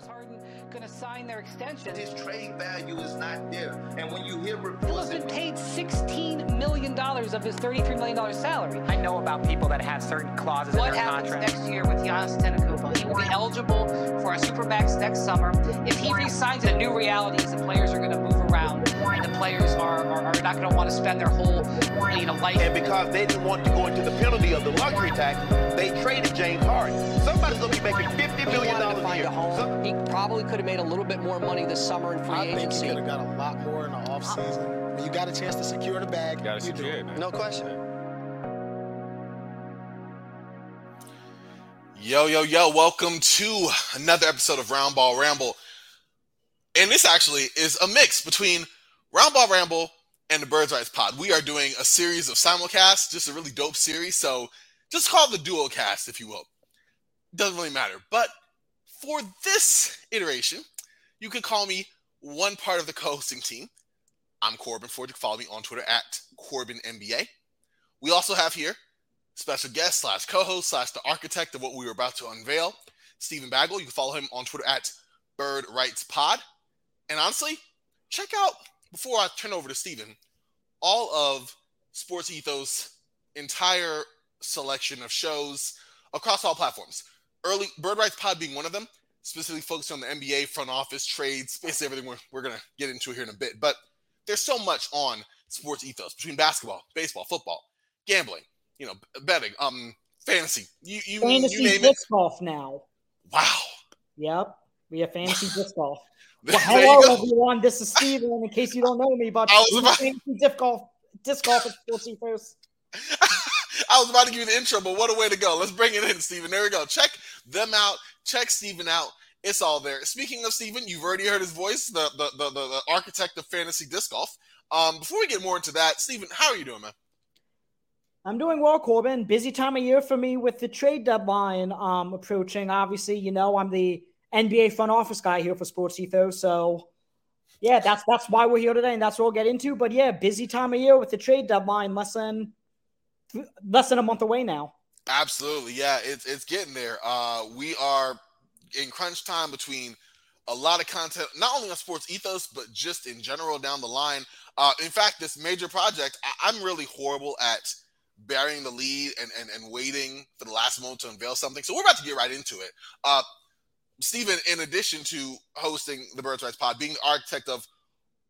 James Harden going to sign their extension. His trade value is not there. And when you hear Bill reports, has been paid $16 million of his $33 million salary. I know about people that have certain clauses What in their happens next year with Giannis Antetokounmpo? He will be eligible for a supermax next summer. If he resigns, a new reality is the players are going to move around, and the players are, are, are not going to want to spend their whole you know life. and because they didn't want to go into the penalty of the luxury tax, they traded James Harden. Somebody's going to be making $50 He million a year. a home. Some- He probably could have made a little bit more money this summer in free I think he could have got a lot more in the offseason. Uh, when you got a chance to secure the bag, Gotta you do. secure it, man. No question. Yo, yo, yo, welcome to another episode of Roundball Ramble. And this actually is a mix between Roundball Ramble and the Birds Rights Pod. We are doing a series of simulcasts, just a really dope series. So just call it the duo cast, if you will. Doesn't really matter. But for this iteration, you can call me one part of the co-hosting team. I'm Corban Ford. You can follow me on Twitter at Corbin NBA. We also have here special guest slash co-host slash the architect of what we were about to unveil, Steven Bagwell. You can follow him on Twitter at Bird Rights Pod. And honestly, check out before I turn over to Steven, all of Sports Ethos' entire selection of shows across all platforms. Early Bird Rights Pod being one of them, specifically focused on the NBA front office trades, basically everything we're, we're gonna get into here in a bit. But there's so much on Sports Ethos between basketball, baseball, football, gambling, you know, betting, um, fantasy. You you, you Fantasy name it. disc golf now. Wow. Yep. We have fantasy disc golf. Well, hello, everyone. This is Steven, in case you don't know me, but I was about- disc golf, disc golf at Ethos. I was about to give you the intro, but what a way to go. Let's bring it in, Steven. There we go. Check them out. Check Steven out. It's all there. Speaking of Steven, you've already heard his voice, the the, the, the, the architect of fantasy disc golf. Um, before we get more into that, Steven, how are you doing, man? I'm doing well, Corban. Busy time of year for me with the trade deadline um, approaching. Obviously, you know I'm the NBA front office guy here for Sports Ethos, so yeah, that's that's why we're here today, and that's what we'll get into. But yeah, busy time of year with the trade deadline, less than less than a month away now. Absolutely, yeah, it's it's getting there. Uh, we are in crunch time between a lot of content, not only on Sports Ethos, but just in general down the line. Uh, in fact, this major project, I, I'm really horrible at burying the lead and, and and waiting for the last moment to unveil something. So we're about to get right into it. Uh, Steven, in addition to hosting the Birds Rights Pod, being the architect of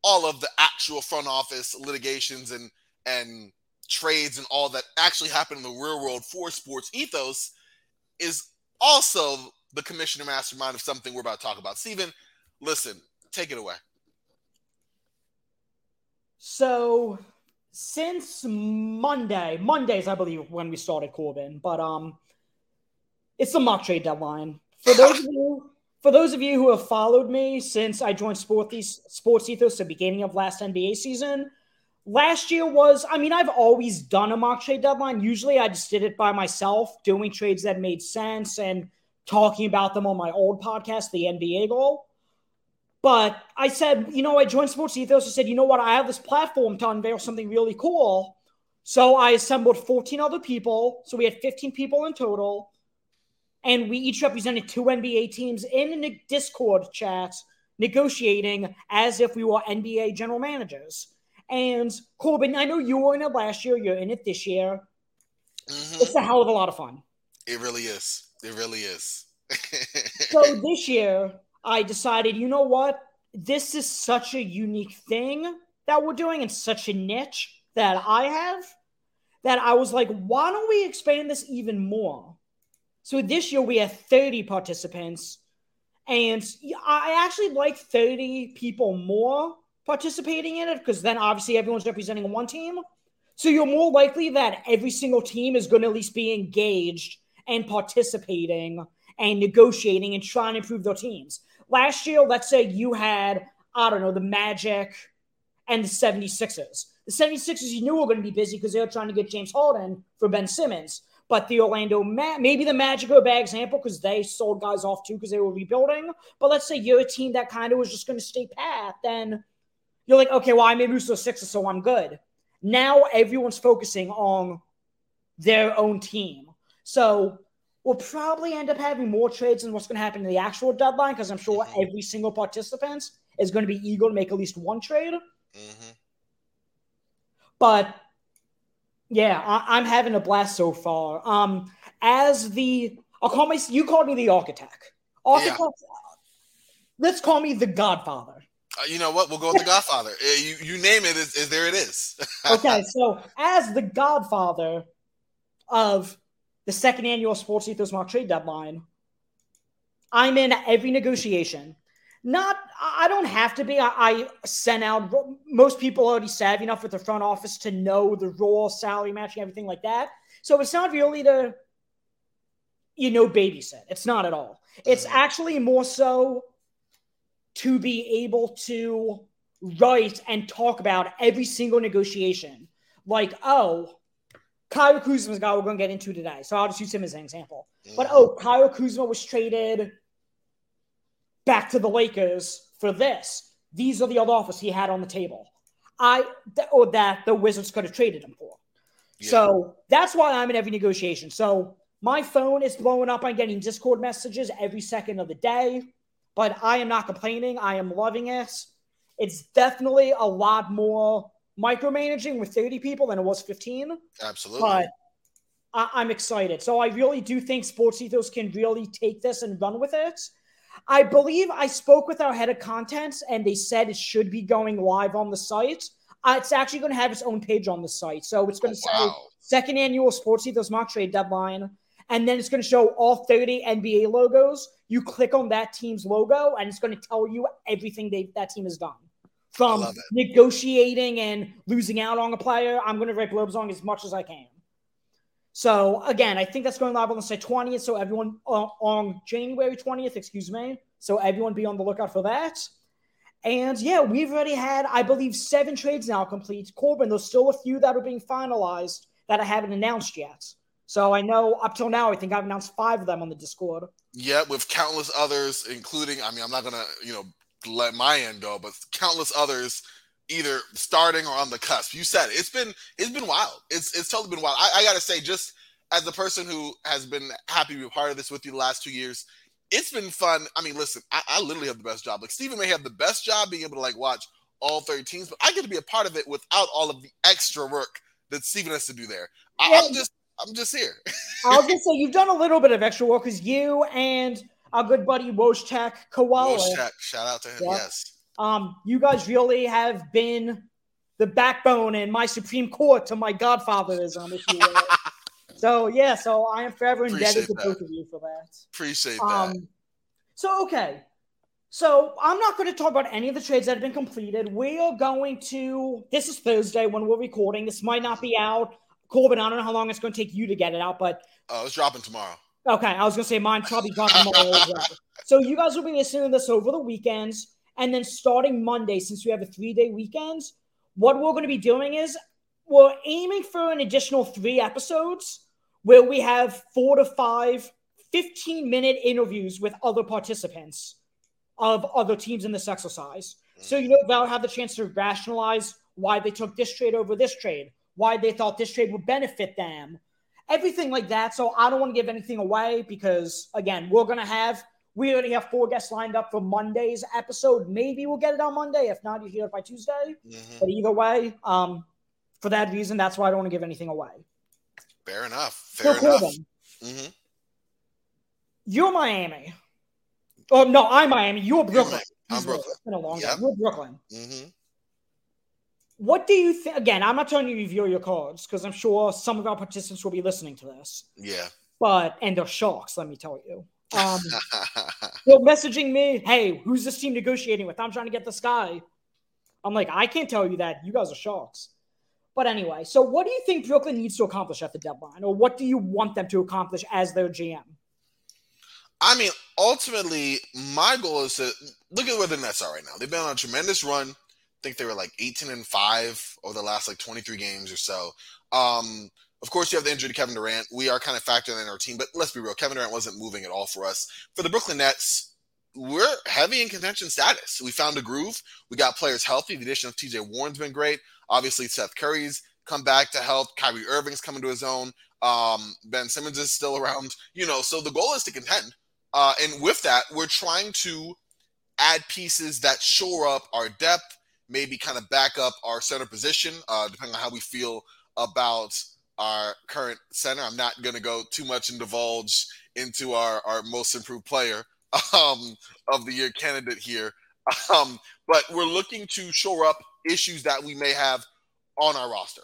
all of the actual front office litigations and and trades and all that actually happen in the real world for sports ethos is also the commissioner mastermind of something we're about to talk about. Steven, listen, take it away. So since Monday, Mondays I believe when we started Corban, but um, it's the mock trade deadline. For those of you, for those of you who have followed me since I joined Sports Sports Ethos at the beginning of last NBA season, last year was I mean I've always done a mock trade deadline. Usually I just did it by myself, doing trades that made sense and talking about them on my old podcast, the NBA Goal. But I said, you know, I joined Sports Ethos. I said, you know what? I have this platform to unveil something really cool. So I assembled 14 other people. So we had 15 people in total. And we each represented two NBA teams in a Discord chat negotiating as if we were NBA general managers. And Corban, I know you were in it last year. You're in it this year. Mhm. It's a hell of a lot of fun. It really is. It really is. so this year I decided, you know what? This is such a unique thing that we're doing and such a niche that I have that I was like, why don't we expand this even more? So this year we have 30 participants, and I actually like 30 people more participating in it because then obviously everyone's representing one team. So you're more likely that every single team is going to at least be engaged and participating and negotiating and trying to improve their teams. Last year, let's say you had, I don't know, the Magic and the 76ers. The 76ers you knew were going to be busy because they were trying to get James Harden for Ben Simmons. But the Orlando, Ma- maybe the Magic are a bad example because they sold guys off too because they were rebuilding. But let's say you're a team that kind of was just going to stay pat, then you're like, okay, well, I may lose to the Sixers, so I'm good. Now everyone's focusing on their own team. So we'll probably end up having more trades than what's going to happen in the actual deadline because I'm sure Mhm. every single participant is going to be eager to make at least one trade. hmm But yeah, I, I'm having a blast so far. Um, as the I'll call my you called me the architect. Architect. Let's call me the Godfather. Uh, you know what? We'll go with the Godfather. You you name it, is, is there it is. Okay, so as the Godfather of the second annual Sports Ethos Mock Trade Deadline, I'm in every negotiation. Not, I don't have to be. I, I sent out. Most people already savvy enough with the front office to know the role, salary matching, everything like that. So it's not really to, you know, babysit. It's not at all. It's Mhm. actually more so to be able to write and talk about every single negotiation. Like, oh, Kyle Kuzma's guy we're going to get into today. So I'll just use him as an example. But oh, Kyle Kuzma was traded back to the Lakers for this. These are the other offers he had on the table. I th- or that the Wizards could have traded him for. Yeah. So that's why I'm in every negotiation. So my phone is blowing up. I'm getting Discord messages every second of the day, but I am not complaining. I am loving it. It's definitely a lot more micromanaging with 30 people than it was 15 Absolutely. but I- I'm excited. So I really do think Sports Ethos can really take this and run with it. I believe I spoke with our head of content, and they said it should be going live on the site. Uh, it's actually going to have its own page on the site, so it's going to Oh, say second annual Sports Ethos mock trade deadline, and then it's going to show all 30 NBA logos. You click on that team's logo, and it's going to tell you everything they, that team has done. From negotiating and losing out on a player, I'm going to write blurbs on as much as I can. So again, I think that's going live on the site 20th. So everyone uh, on January 20th, excuse me. So everyone be on the lookout for that. And yeah, we've already had, I believe, seven trades now complete. Corban, there's still a few that are being finalized that I haven't announced yet. So I know up till now, I think I've announced five of them on the Discord. Yeah, with countless others, including, I mean, I'm not going to, you know, let my end go, but countless others either starting or on the cusp. You said it. It's been, it's been wild. It's, it's totally been wild. I, I got to say, just as a person who has been happy to be a part of this with you the last two years, it's been fun. I mean, listen, I, I literally have the best job. Like Steven may have the best job being able to like watch all 30 teams, but I get to be a part of it without all of the extra work that Steven has to do there. I, I'm just, I'm just here. I was going to say, you've done a little bit of extra work because you and our good buddy Wojtek Koala. Wojtek, shout out to him. Yeah. Yes. Um, you guys really have been the backbone and my supreme court to my godfatherism, if you will. so yeah, so I am forever indebted Appreciate to that. both of you for that. Appreciate that. Um, so okay, so I'm not going to talk about any of the trades that have been completed. We are going to. This is Thursday when we're recording. This might not be out. Corban, I don't know how long it's going to take you to get it out, but Oh, it's dropping tomorrow. Okay, I was gonna say mine probably got tomorrow well. So you guys will be listening to this over the weekends, and then starting Monday, since we have a three-day weekend, what we're gonna be doing is we're aiming for an additional three episodes where we have four to five 15-minute interviews with other participants of other teams in this exercise. So you know they'll have the chance to rationalize why they took this trade over this trade, why they thought this trade would benefit them, everything like that. So I don't want to give anything away because again, we're gonna have we already have four guests lined up for Monday's episode. Maybe we'll get it on Monday. If not, you hear it by Tuesday. Mhm. But either way, um, for that reason, that's why I don't want to give anything away. Fair enough. So Fair enough. Corban, hmm you're Miami. Oh no, I'm Miami. You're Brooklyn. Miami. I'm Brooklyn. It's been a long Yep. time. You're Brooklyn. hmm What do you think? Again, I'm not telling you to reveal your cards because I'm sure some of our participants will be listening to this. Yeah. But and they're sharks, let me tell you. Um, they're messaging me, "Hey, who's this team negotiating with? I'm trying to get this guy." I'm like, I can't tell you that. You guys are sharks. But anyway, so what do you think Brooklyn needs to accomplish at the deadline, or what do you want them to accomplish as their GM? I mean, ultimately, my goal is to look at where the Nets are right now. They've been on a tremendous run. I think they were like 18 and 5 over the last like 23 games or so. Um, of course, you have the injury to Kevin Durant. We are kind of factoring in our team, but let's be real. Kevin Durant wasn't moving at all for us. For the Brooklyn Nets, we're heavy in contention status. We found a groove. We got players healthy. The addition of TJ Warren's been great. Obviously, Seth Curry's come back to help. Kyrie Irving's coming to his own. Um, ben Simmons is still around, you know, so the goal is to contend. Uh, and with that, we're trying to add pieces that shore up our depth, maybe kind of back up our center position, uh, depending on how we feel about our current center. I'm not going to go too much and divulge into our, our most improved player um, of the year candidate here. Um, but we're looking to shore up issues that we may have on our roster.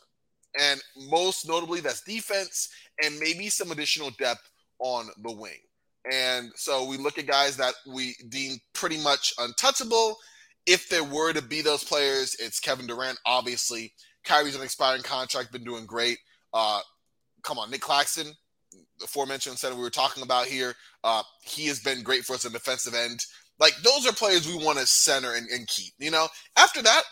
And most notably, that's defense and maybe some additional depth on the wing. And so we look at guys that we deem pretty much untouchable. If there were to be those players, it's Kevin Durant, obviously. Kyrie's an expiring contract, been doing great. Uh, come on, Nic Claxton, the aforementioned center we were talking about here. Uh, he has been great for us in defensive end. Like those are players we want to center and, and keep. You know, after that,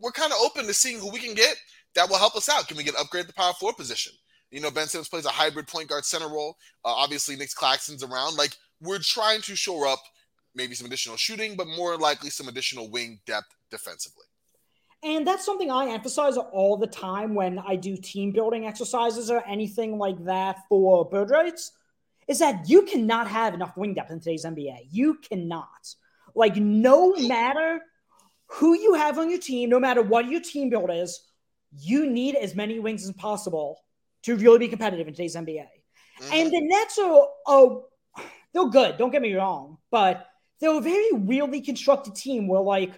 we're kind of open to seeing who we can get that will help us out. Can we get upgrade the power forward position? You know, Ben Simmons plays a hybrid point guard center role. Uh, obviously, Nic Claxton's around. Like we're trying to shore up maybe some additional shooting, but more likely some additional wing depth defensively. And that's something I emphasize all the time when I do team building exercises or anything like that for bird rights is that you cannot have enough wing depth in today's NBA. You cannot. Like, no matter who you have on your team, no matter what your team build is, you need as many wings as possible to really be competitive in today's NBA. Mm-hmm. And the Nets are, are they're good. Don't get me wrong, but they're a very weirdly constructed team where like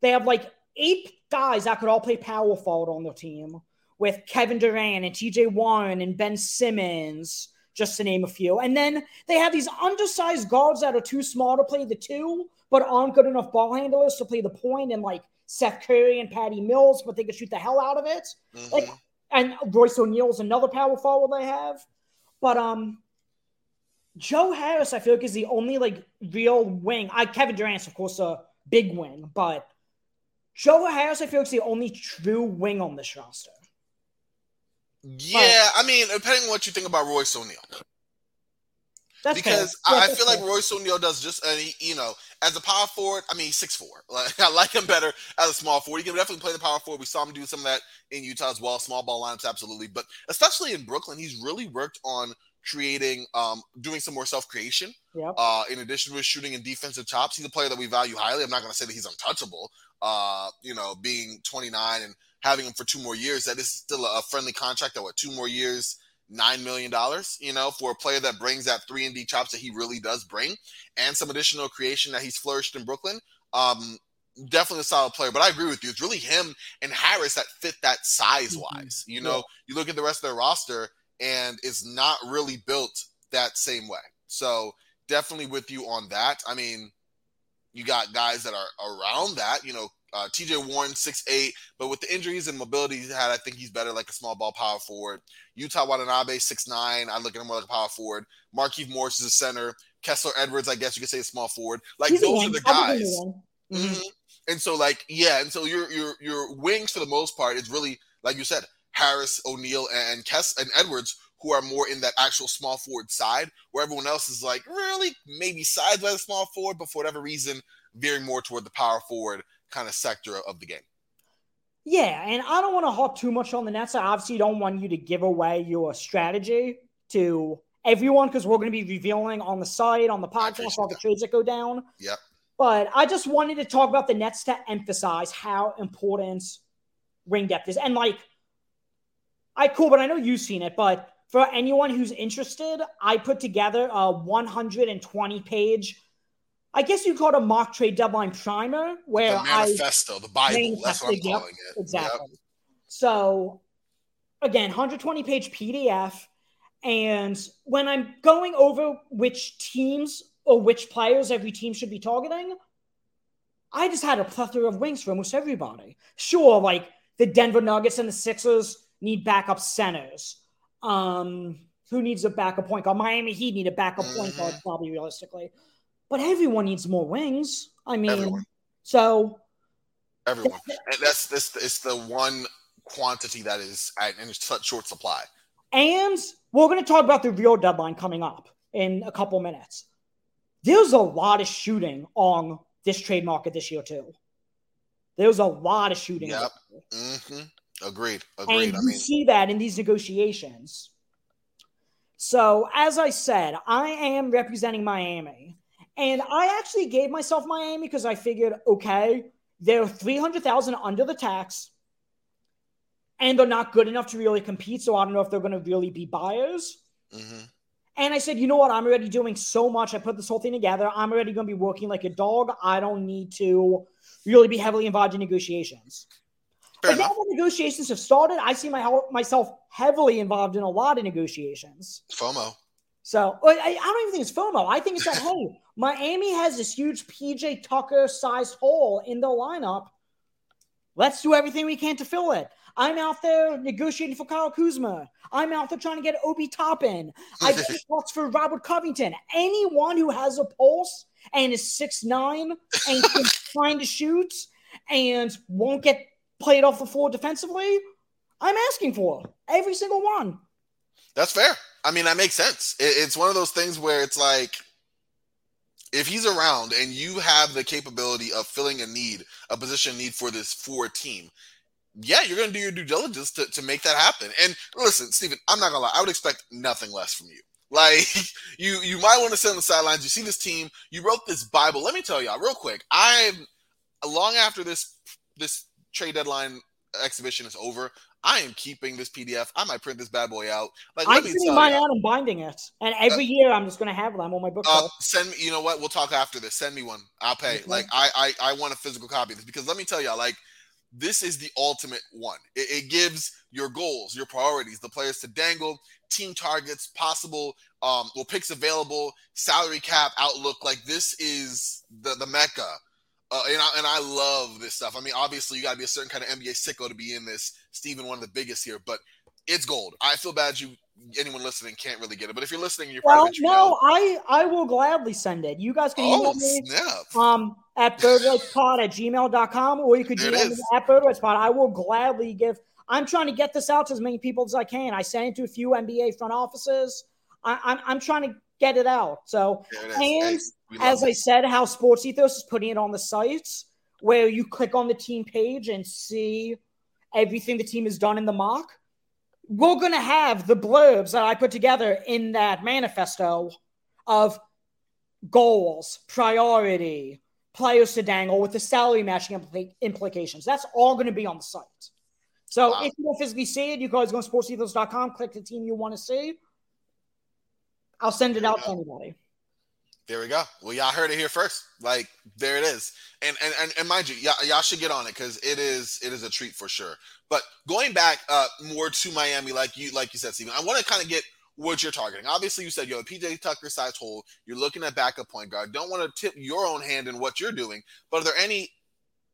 they have like eight guys that could all play power forward on their team with Kevin Durant and TJ Warren and Ben Simmons, just to name a few. And then they have these undersized guards that are too small to play the two, but aren't good enough ball handlers to play the point, and like Seth Curry and Patty Mills, but they could shoot the hell out of it. Mm-hmm. Like, and Royce O'Neale's another power forward they have. But um, Joe Harris, I feel like is the only like real wing. I Kevin Durant's of course a big wing, but Joe Harris, I feel like is the only true wing on this roster. Yeah, but, I mean, depending on what you think about Royce O'Neale. That's because yeah, I, I feel fair. like Royce O'Neale does just, uh, you know, as a power forward. I mean, six four. Like I like him better as a small forward. He can definitely play the power forward. We saw him do some of that in Utah as well. Small ball lineups, absolutely. But especially in Brooklyn, he's really worked on creating, um, doing some more self creation. Yep. Uh, in addition to his shooting and defensive chops, he's a player that we value highly. I'm not going to say that he's untouchable. Uh, you know, being 29 and having him for two more years, that is still a friendly contract. That what two more years nine million dollars, you know, for a player that brings that three and D chops that he really does bring, and some additional creation that he's flourished in Brooklyn. Um, definitely a solid player. But I agree with you; it's really him and Harris that fit that size wise. Mm-hmm. You know, yeah. you look at the rest of their roster, and it's not really built that same way. So definitely with you on that. I mean, you got guys that are around that. You know, uh, TJ Warren, six eight, but with the injuries and mobility he's had, I think he's better like a small ball power forward. Yuta Watanabe, six nine. I look at him more like a power forward. Markieff Morris is a center. Kessler Edwards, I guess you could say a small forward. Like he's those are the guys. Mm-hmm. mm-hmm. And so, like, yeah, and so your your your wings for the most part is really like you said, Harris, O'Neale, and Kess and Edwards, who are more in that actual small forward side, where everyone else is like really maybe sides by the small forward, but for whatever reason, veering more toward the power forward kind of sector of the game. Yeah, and I don't want to hop too much on the Nets. I obviously don't want you to give away your strategy to everyone because we're going to be revealing on the site, on the podcast, all the trades that go down. Yep. But I just wanted to talk about the Nets to emphasize how important ring depth is. And like, I cool, but I know you've seen it. But for anyone who's interested, I put together a 120 page I guess you call it a mock trade deadline primer, where the manifesto, I, the Bible. That's what I'm yep, calling it. Exactly. Yep. So, again, 120 page PDF. And when I'm going over which teams or which players every team should be targeting, I just had a plethora of wings for almost everybody. Sure, like the Denver Nuggets and the Sixers need backup centers. Um, who needs a backup point guard? Miami Heat need a backup mm-hmm. point guard, mm-hmm. probably realistically but everyone needs more wings. I mean, everyone. so everyone, and that's this. It's the one quantity that is in such short supply. And we're going to talk about the real deadline coming up in a couple minutes. There's a lot of shooting on this trade market this year too. There's a lot of shooting. Yep. Mm-hmm. Agreed. Agreed. And I you mean, see that in these negotiations. So, as I said, I am representing Miami. And I actually gave myself Miami because I figured, okay, they're 300,000 under the tax and they're not good enough to really compete. So I don't know if they're going to really be buyers. Mm-hmm. And I said, you know what? I'm already doing so much. I put this whole thing together. I'm already going to be working like a dog. I don't need to really be heavily involved in negotiations. Fair now enough. that negotiations have started, I see my, myself heavily involved in a lot of negotiations. FOMO. So I, I don't even think it's FOMO. I think it's that, hey, Miami has this huge PJ Tucker sized hole in the lineup. Let's do everything we can to fill it. I'm out there negotiating for Kyle Kuzma. I'm out there trying to get Obi Toppin. I get talks for Robert Covington. Anyone who has a pulse and is six nine and can trying to shoot and won't get played off the floor defensively, I'm asking for every single one. That's fair. I mean, that makes sense. It's one of those things where it's like, if he's around and you have the capability of filling a need, a position need for this for team, yeah, you're going to do your due diligence to, to make that happen. And listen, Steven, I'm not gonna lie, I would expect nothing less from you. Like you, you might want to sit on the sidelines. You see this team. You wrote this Bible. Let me tell y'all real quick. I'm long after this this trade deadline exhibition is over. I am keeping this PDF. I might print this bad boy out. Like, I'm sitting mine out and binding it. And every year I'm just going to have them on my Uh, bookshelf. send me. You know what? We'll talk after this. Send me one. I'll pay. Okay. Like I, I, I want a physical copy of this because let me tell y'all. Like this is the ultimate one. It, it gives your goals, your priorities, the players to dangle, team targets, possible, um, well picks available, salary cap outlook. Like this is the the mecca. Uh, and, I, and I love this stuff. I mean, obviously, you got to be a certain kind of NBA sicko to be in this. Steven, one of the biggest here, but it's gold. I feel bad you anyone listening can't really get it, but if you're listening, you're Well, part of it. you know. no, I I will gladly send it. You guys can email Oh me snap! um at birdrightspod at gmail.com or you could it me at birdrightspod. I will gladly give I'm trying to get this out to as many people as I can. I sent it to a few NBA front offices. I, I'm I'm trying to get it out. So it and Hey, as I said, how Sports Ethos is putting it on the site where you click on the team page and see everything the team has done in the mock. We're going to have the blurbs that I put together in that manifesto of goals, priority, players to dangle with the salary matching impli- implications. That's all going to be on the site. So Wow. if you don't physically see it, you guys go on sportsethos.com, click the team you want to see. I'll send it There out to anybody. There we go. Well, y'all heard it here first. Like there it is. And and and, and mind you, y'all, y'all should get on it because it is it is a treat for sure. But going back uh more to Miami, like you like you said, Steven, I want to kind of get what you're targeting. Obviously, you said you have a PJ Tucker size hole. You're looking at backup point guard. Don't want to tip your own hand in what you're doing. But are there any,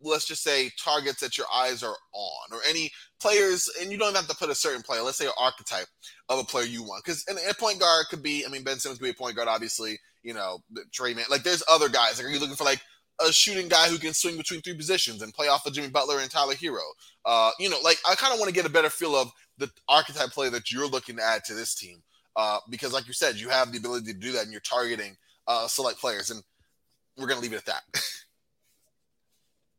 let's just say, targets that your eyes are on, or any players? And you don't have to put a certain player. Let's say an archetype of a player you want, because a point guard could be. I mean, Ben Simmons could be a point guard, obviously. You know, Trey Man. Like, there's other guys. Like, are you looking for like a shooting guy who can swing between three positions and play off of Jimmy Butler and Tyler Herro? Uh, you know, like I kind of want to get a better feel of the archetype player that you're looking to add to this team. Uh, because, like you said, you have the ability to do that, and you're targeting uh, select players, and we're gonna leave it at that.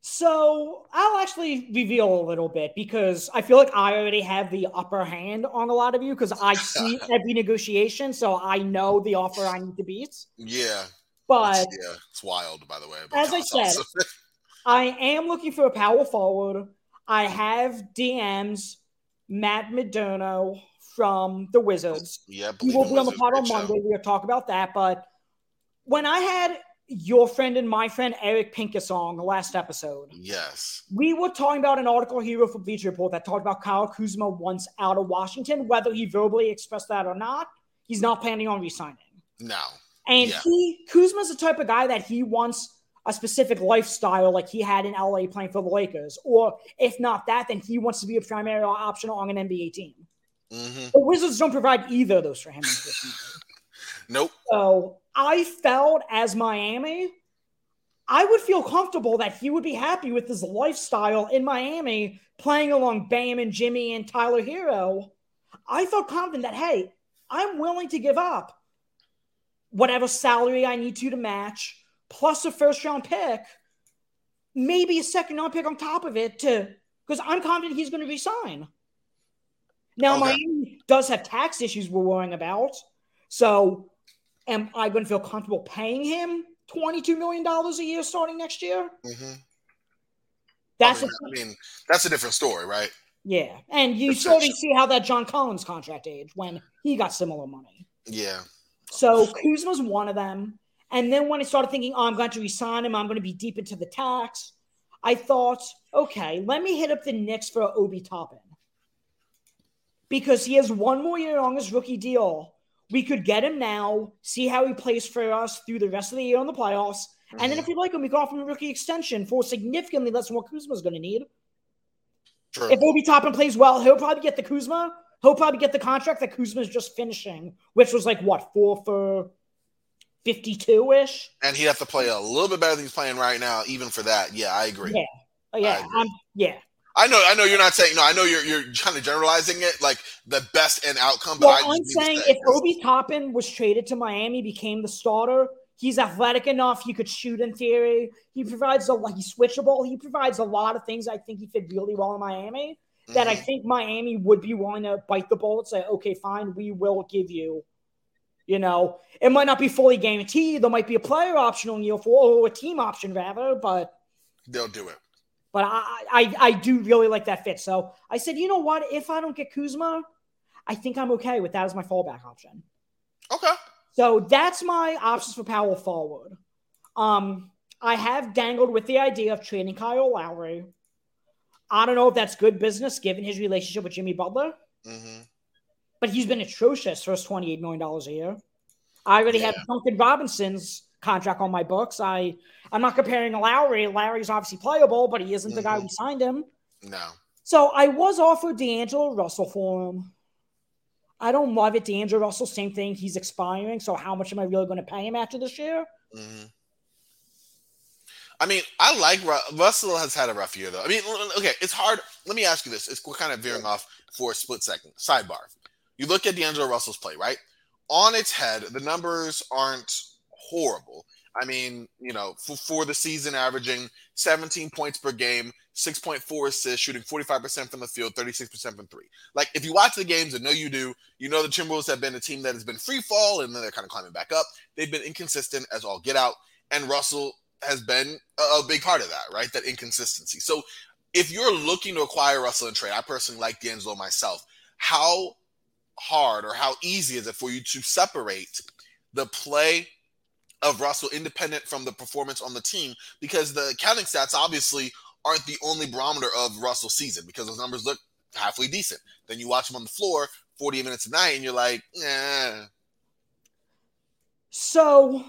So I'll actually reveal a little bit because I feel like I already have the upper hand on a lot of you because I see every negotiation, so I know the offer I need to beat. yeah, But it's, yeah, it's wild, by the way. but As I said, awesome. I am looking for a power forward. I have DMs Matt Moderno from the Wizards. yeah, He will be on the pod on. Monday. We'll talk about that. But when I had your friend and my friend Eric on the last episode, Yes, we were talking about an article here from Bleacher Report that talked about Kyle Kuzma once out of Washington, whether he verbally expressed that or not. He's not planning on resigning. No. And Yeah. he Kuzma's the type of guy that he wants a specific lifestyle like he had in LA playing for the Lakers. Or if not that, then he wants to be a primary option on an NBA team. hmm The Wizards don't provide either of those for him. nope. So I felt as Miami, I would feel comfortable that he would be happy with his lifestyle in Miami, playing along Bam and Jimmy and Tyler Herro. I felt confident that, hey, I'm willing to give up whatever salary I need to to match, plus a first round pick, maybe a second round pick on top of it to because I'm confident he's going to resign. Now, Okay. Miami does have tax issues we're worrying about. So, am I going to feel comfortable paying him $22 million a year starting next year? hmm That's I mean, a, I mean, that's a different story, right? yeah. And you Protection. sort of see how that John Collins contract aged when he got similar money. Yeah. So Kuzma's one of them. And then when I started thinking, oh, I'm going to resign him, I'm going to be deep into the tax, I thought, okay, let me hit up the Knicks for Obi Toppin. Because he has one more year on his rookie deal. We could get him now, see how he plays for us through the rest of the year in the playoffs. And then if we like him, we can offer him a rookie extension for significantly less than what Kuzma's going to need. True. If Obi Toppin plays well, he'll probably get the Kuzma. He'll probably get the contract that Kuzma's just finishing, which was like what, four for 52 ish? and he'd have to play a little bit better than he's playing right now, even for that. Yeah, I agree. Yeah. Oh, yeah. Agree. Yeah. I know, I know you're not saying no. I know you're you're kind of generalizing it like the best end outcome. But Well, I I'm saying if Obi Toppin was traded to Miami, became the starter, he's athletic enough. He could shoot in theory. He provides a lot. He's switchable. He provides a lot of things. I think he fit really well in Miami. That I Mhm. think Miami would be willing to bite the bullet, say, okay, fine, we will give you. You know, it might not be fully guaranteed. There might be a player option on year four, or a team option rather, but they'll do it. But I, I I do really like that fit. So I said, you know what? If I don't get Kuzma, I think I'm okay with that as my fallback option. Okay. So that's my options for power forward. Um, I have dangled with the idea of trading Kyle Lowry. I don't know if that's good business given his relationship with Jimmy Butler, hmm but he's been atrocious for his $28 million a year. I already have Yeah. Duncan Robinson's contract on my books. I I'm not comparing Lowry. Lowry's obviously playable, but he isn't the guy Mhm. who signed him. No. So I was offered D'Angelo Russell for him. I don't love it. D'Angelo Russell, same thing. He's expiring. So how much am I really going to pay him after this year? hmm I mean, I like Ru- Russell has had a rough year though. I mean, okay, it's hard. Let me ask you this: It's we're kind of veering off for a split second. Sidebar: You look at D'Angelo Russell's play, right? On its head, the numbers aren't horrible. I mean, you know, for, for the season, averaging 17 points per game, 6.4 assists, shooting 45% from the field, 36% from three. Like, if you watch the games, I know you do, you know the Timberwolves have been a team that has been free fall and then they're kind of climbing back up. They've been inconsistent as all get out, and Russell has been a, a big part of that, right? That inconsistency. So, if you're looking to acquire Russell and trade, I personally like D'Angelo myself. How hard or how easy is it for you to separate the play of Russell independent from the performance on the team? Because the counting stats obviously aren't the only barometer of Russell's season because those numbers look halfway decent. Then you watch him on the floor 40 minutes a night and you're like, eh. So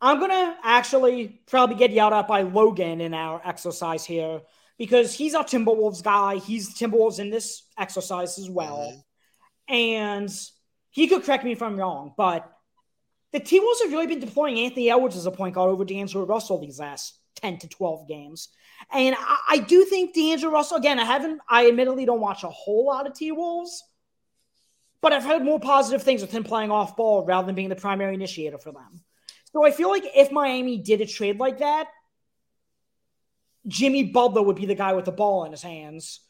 I'm going to actually probably get yelled at by Logan in our exercise here because he's a Timberwolves guy. He's Timberwolves in this exercise as well. And he could correct me if I'm wrong, but the T-Wolves have really been deploying Anthony Edwards as a point guard over D'Angelo Russell these last 10 to 12 games. And I, I do think D'Angelo Russell, again, I haven't, I admittedly don't watch a whole lot of T-Wolves, but I've heard more positive things with him playing off ball rather than being the primary initiator for them. So I feel like if Miami did a trade like that, Jimmy Butler would be the guy with the ball in his hands.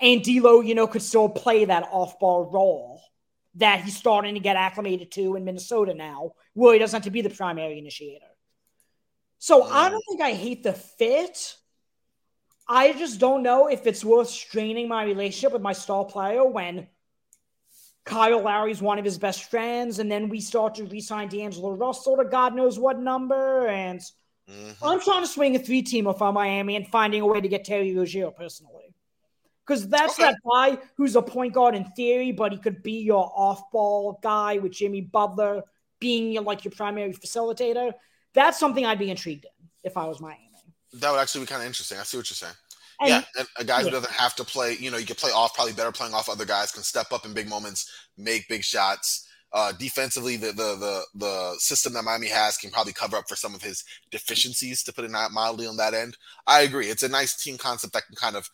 And D'Lo, you know, could still play that off-ball role that he's starting to get acclimated to in Minnesota now, where he doesn't have to be the primary initiator. So I don't think I hate the fit. I just don't know if it's worth straining my relationship with my star player when Kyle Lowry's one of his best friends, and then we start to re-sign D'Angelo Russell to God knows what number, and Mhm. I'm trying to swing a three teamer for Miami and finding a way to get Terry Rozier personally. Because that's Okay. that guy who's a point guard in theory, but he could be your off ball guy with Jimmy Butler being your, like your primary facilitator. That's something I'd be intrigued in if I was Miami. That would actually be kind of interesting. I see what you're saying. And yeah, and a guy who yeah. doesn't have to play, you know, you can play off, probably better playing off other guys, can step up in big moments, make big shots. Uh, defensively, the, the the the system that Miami has can probably cover up for some of his deficiencies, to put it mildly on that end. I agree. It's a nice team concept that can kind of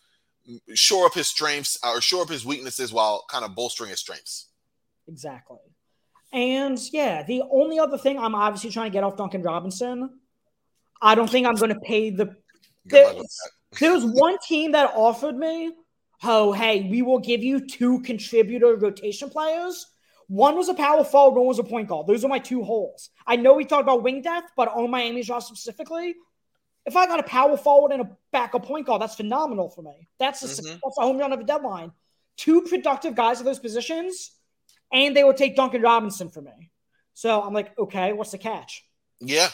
shore up his strengths uh, or shore up his weaknesses while kind of bolstering his strengths. Exactly. And yeah, the only other thing I'm obviously trying to get off Duncan Robinson, I don't think I'm going to pay the. There's, there was one team that offered me, oh, hey, we will give you two contributor rotation players One was a power forward, one was a point guard. Those are my two holes. I know we talked about wing depth, but on Miami's roster specifically, if I got a power forward and a backup point guard, that's phenomenal for me. That's a, Mhm. that's a home run of a deadline. Two productive guys at those positions, and they would take Duncan Robinson for me. So I'm like, okay, what's the catch? Yeah.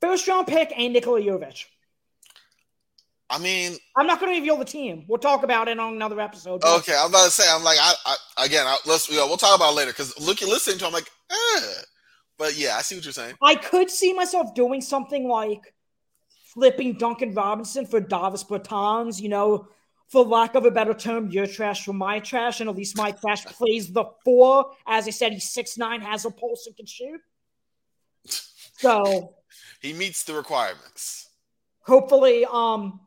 First round pick and Nikola Jovic. I mean, I'm not going to reveal the team. We'll talk about it on another episode. okay. I'm about to say, I'm like, I, I again, I, let's, you know, we'll talk about it later because looking, listening to, him, I'm like, eh. But yeah, I see what you're saying. I could see myself doing something like flipping Duncan Robinson for Davis Bertans, you know, for lack of a better term, your trash for my trash, and at least my trash plays the four. As I said, he's six nine, has a pulse, and can shoot. So He meets the requirements. hopefully, um,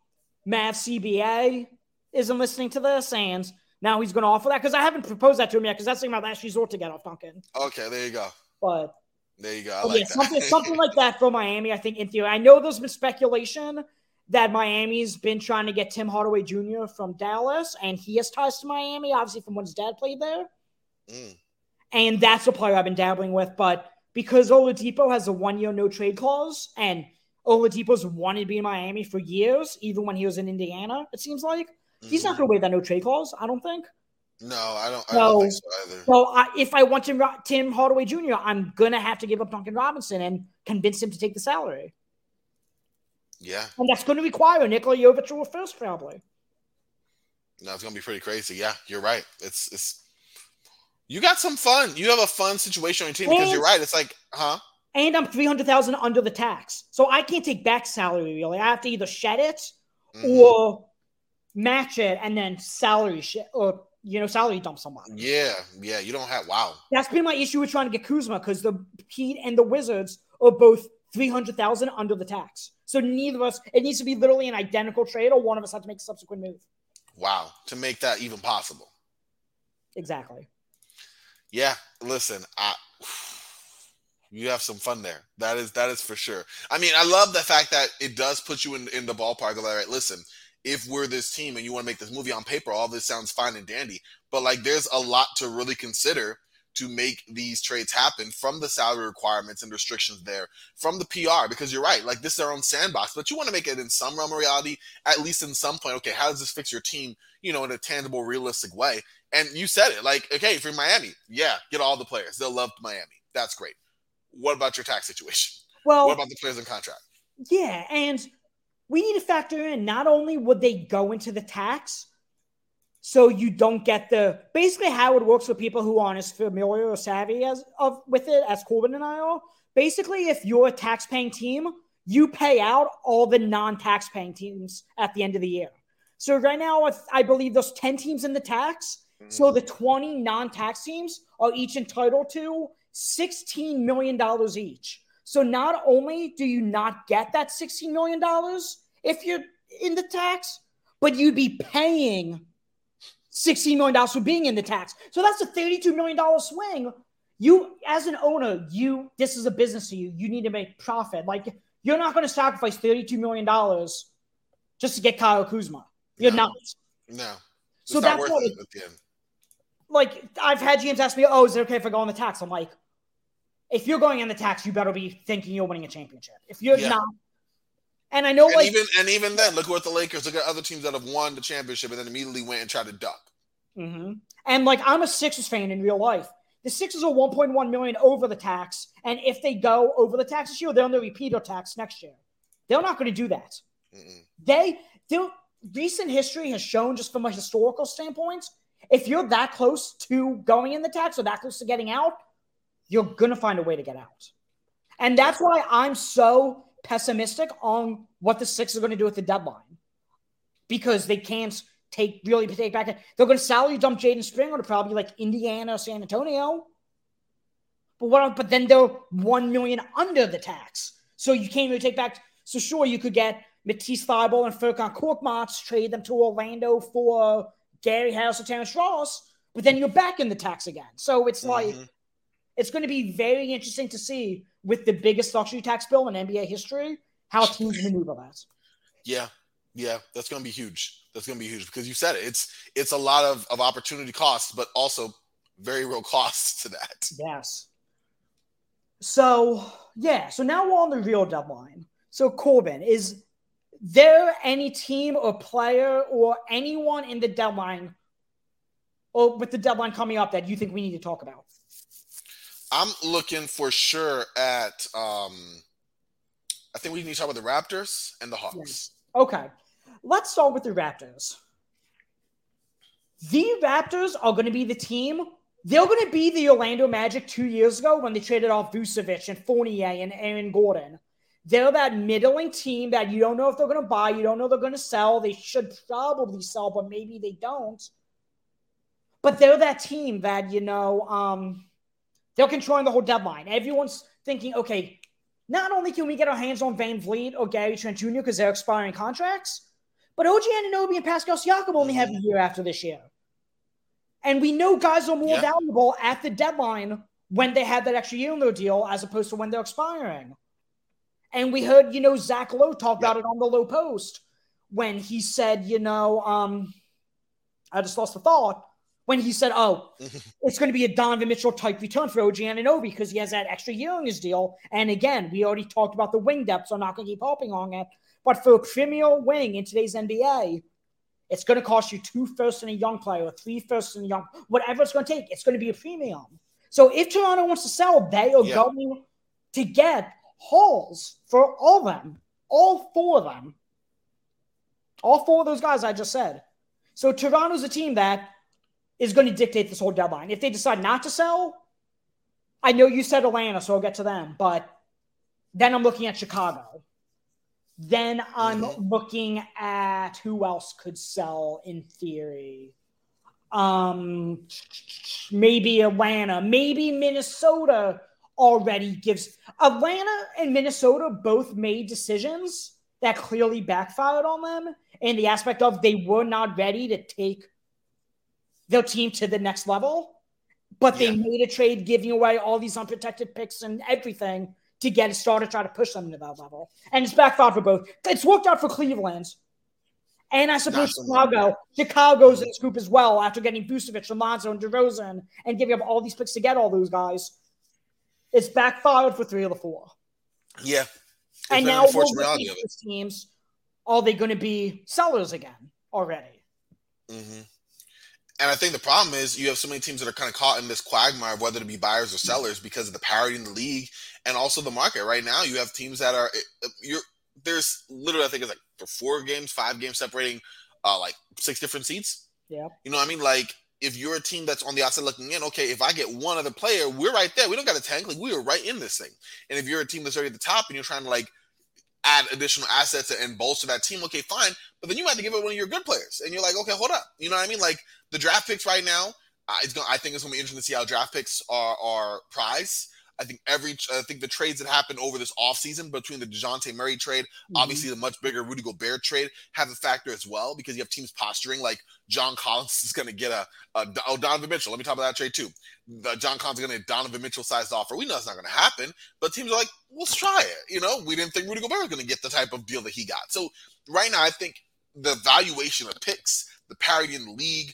Mav CBA isn't listening to this, and now he's going to offer that because I haven't proposed that to him yet because that's like my last resort to get off Duncan. Okay, there you go. But There you go. I Oh, like yeah, something something like that for Miami. I think in theory, I know there's been speculation that Miami's been trying to get Tim Hardaway Jr. from Dallas, and he has ties to Miami, obviously from when his dad played there. Mm. And that's a player I've been dabbling with, but because Oladipo has a one-year no trade clause, and Oladipo's wanted to be in Miami for years, even when he was in Indiana, it seems like he's not Mhm. going to waive that no trade clause. I don't think. No, I don't. I No. don't think so either. So I, if I want Tim, Tim Hardaway Jr., I'm gonna have to give up Duncan Robinson and convince him to take the salary, Yeah, and that's going to require Nikola Jovic or a first, probably. no, it's gonna be pretty crazy. Yeah, you're right. It's it's. You got some fun. You have a fun situation on your team because you're right. It's like, huh? And I'm three hundred thousand under the tax, so I can't take back salary. Really, I have to either shed it Mhm. or match it, and then salary shit or you know salary dump someone. Yeah, yeah. You don't have. Wow. That's been my issue with trying to get Kuzma because the Heat and the Wizards are both three hundred thousand under the tax. So neither of us. It needs to be literally an identical trade, or one of us has to make a subsequent move. Wow. To make that even possible. Exactly. Yeah, listen, I you have some fun there. That is that is for sure. I mean, I love the fact that it does put you in, in the ballpark of all right, listen, if we're this team and you want to make this movie on paper, all this sounds fine and dandy. But like there's a lot to really consider to make these trades happen from the salary requirements and restrictions there, from the PR, because you're right, like this is their own sandbox, but you want to make it in some realm of reality, at least in some point. Okay, how does this fix your team, you know, in a tangible, realistic way? And you said it, like, okay, if you're Miami, yeah, get all the players. They'll love Miami. That's great. What about your tax situation? Well, What about the players in contract? yeah, and we need to factor in not only would they go into the tax, so you don't get the basically how it works for people who aren't as familiar or savvy as of with it as Corban and I are. Basically, if you're a tax-paying team, you pay out all the non-tax-paying teams at the end of the year. So right now, if- I believe there's ten teams in the tax. Mm. So the 20 non-tax teams are each entitled to $16 million each. So not only do you not get that $16 million if you're in the tax, but you'd be paying $16 million for being in the tax. So that's a $32 million swing. You, as an owner, you this is a business to you. You need to make profit. Like you're not going to sacrifice $32 million just to get Kyle Kuzma. You're No. not. No. It's So not that's what it at the end. like I've had GMs ask me, "Oh, is it okay if I go on the tax?" I'm like, if you're going on the tax, you better be thinking you're winning a championship. If you're Yeah. not, and I know And like even and even then, look what the Lakers. Look at other teams that have won the championship and then immediately went and tried to duck. Mhm. and like I'm a Sixers fan in real life. The Sixers are 1.1 million over the tax, and if they go over the tax this year, they're on the repeater tax next year. They're not going to do that. Mm-mm. They, their recent history has shown, just from a historical standpoint, if you're that close to going in the tax or that close to getting out, you're gonna find a way to get out. And that's why I'm so pessimistic on what the Six are going to do at the deadline, because they can't take really take back. They're going to salary dump Jaden Springer to probably like Indiana, or San Antonio. But what? But then they're one million under the tax, so you can't really take back. So sure, you could get Matisse Thybulle and Furkan Korkmaz, trade them to Orlando for Gary Harris or Terrence Ross, but then you're back in the tax again. So it's like Mhm. it's going to be very interesting to see with the biggest luxury tax bill in NBA history how teams maneuver that. Yeah, yeah, that's going to be huge. That's going to be huge because you said it. It's it's a lot of, of opportunity costs, but also very real costs to that. Yes. So yeah, so now we're on the real deadline. So Corban, is there any team or player or anyone in the deadline or with the deadline coming up that you think we need to talk about? I'm looking for sure at um I think we need to talk about the Raptors and the Hawks. Okay. Let's start with the Raptors. The Raptors are going to be the team. They're going to be the Orlando Magic two years ago when they traded off Vucevic and Fournier and Aaron Gordon. They're that middling team that you don't know if they're going to buy, you don't know they're going to sell. They should probably sell, but maybe they don't. But they're that team that you know um, they're controlling the whole deadline. Everyone's thinking, okay, not only can we get our hands on VanVleet or Gary Trent Jr. because they're expiring contracts, but OG Anunoby and Pascal Siakam only have a year after this year. And we know guys are more yeah. valuable at the deadline when they have that extra year in their deal as opposed to when they're expiring. And we heard, you know, Zach Lowe talk yeah. about it on the low post when he said, you know, um, I just lost the thought when he said, "Oh, it's going to be a Donovan Mitchell type return for OG Anunoby because he has that extra year on his deal." And again, we already talked about the wing depth, so I'm not going to keep harping on it. But for a premier wing in today's NBA, it's going to cost you two firsts and a young player, or three firsts and a young, whatever it's going to take. It's going to be a premium. So if Toronto wants to sell, they are yeah. going to get hauls for all of them, all four of them, all four of those guys I just said. So Toronto's a team that is going to dictate this whole deadline. If they decide not to sell, I know you said Atlanta, so I'll get to them, but then I'm looking at Chicago. Then I'm mm-hmm. looking at who else could sell in theory. Um, maybe Atlanta, maybe Minnesota already gives Atlanta and Minnesota both made decisions that clearly backfired on them in the aspect of they were not ready to take their team to the next level. But they yeah. made a trade giving away all these unprotected picks and everything to get a star to try to push them to that level. And it's backfired for both. It's worked out for Cleveland. And I suppose Chicago, Chicago's in this group as well after getting Vucevic, Lonzo, and DeRozan and giving up all these picks to get all those guys. It's backfired for three of the four. Yeah. And now these teams, are they going to be sellers again already? Mm-hmm. And I think the problem is you have so many teams that are kind of caught in this quagmire of whether to be buyers or sellers because of the parity in the league and also the market. Right now, you have teams that are eh, you're there's literally I think it's like for four games, five games separating uh like six different seats. Yeah. You know what I mean? Like if you're a team that's on the outside looking in, okay, if I get one other player, we're right there. We don't got a tank. Like we are right in this thing. And if you're a team that's already at the top and you're trying to like add additional assets and bolster that team, okay, fine. But then you have to give it one of your good players. And you're like, okay, hold up. You know what I mean? Like the draft picks right now, uh, it's going I think it's gonna be interesting to see how draft picks are are prized. I think every I think the trades that happened over this offseason between the Dejounte Murray trade, mm-hmm. obviously the much bigger Rudy Gobert trade, have a factor as well because you have teams posturing like John Collins is going to get a, a oh, Donovan Mitchell. Let me talk about that trade too. The, John Collins is going to get Donovan Mitchell sized offer. We know it's not going to happen, but teams are like, let's try it. You know, we didn't think Rudy Gobert was going to get the type of deal that he got. So right now, I think the valuation of picks, the parity in the league,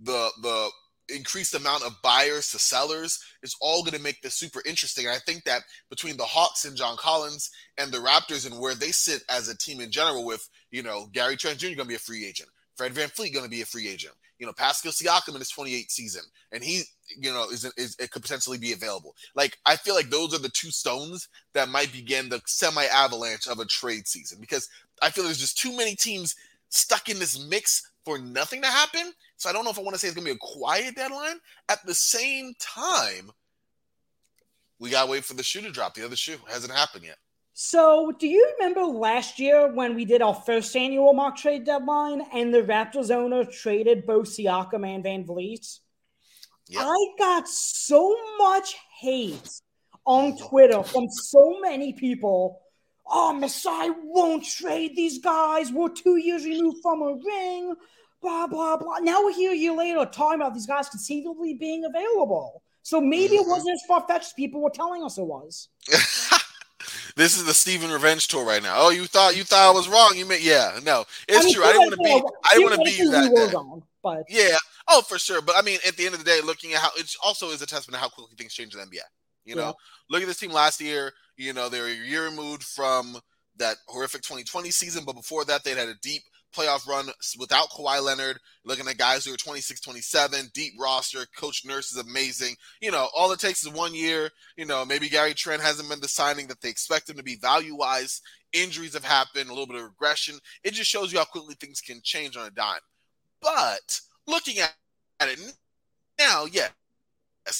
the the increased amount of buyers to sellers is all going to make this super interesting. And I think that between the Hawks and John Collins and the Raptors and where they sit as a team in general, with you know Gary Trent Jr. going to be a free agent, Fred VanVleet going to be a free agent, you know Pascal Siakam in his 28th season, and he you know is, is it could potentially be available. Like I feel like those are the two stones that might begin the semi avalanche of a trade season because I feel there's just too many teams stuck in this mix for nothing to happen. So I don't know if I want to say it's going to be a quiet deadline. At the same time, we got to wait for the shoe to drop. The other shoe hasn't happened yet. So, do you remember last year when we did our first annual mock trade deadline and the Raptors owner traded both Siakam and VanVleet? Yep. I got so much hate on mm-hmm. Twitter from so many people oh, Masai won't trade these guys. We're two years removed from a ring. Blah, blah, blah. Now we're here a year later talking about these guys conceivably being available. So maybe it wasn't as far fetched as people were telling us it was. this is the Steven Revenge tour right now. Oh, you thought you thought I was wrong. You meant yeah, no, it's I mean, true. I didn't want to be. I didn't want to be you that. Wrong, but yeah, Oh, for sure. But I mean, at the end of the day, looking at how it also is a testament to how quickly things change in the NBA. You know, Yeah. look at this team last year. You know, they were a year removed from that horrific 2020 season, but before that, they'd had a deep playoff run without Kawhi Leonard. Looking at guys who are 26, 27, deep roster. Coach Nurse is amazing. You know, all it takes is one year. You know, maybe Gary Trent hasn't been the signing that they expect him to be value wise. Injuries have happened, a little bit of regression. It just shows you how quickly things can change on a dime. But looking at, it now, yes,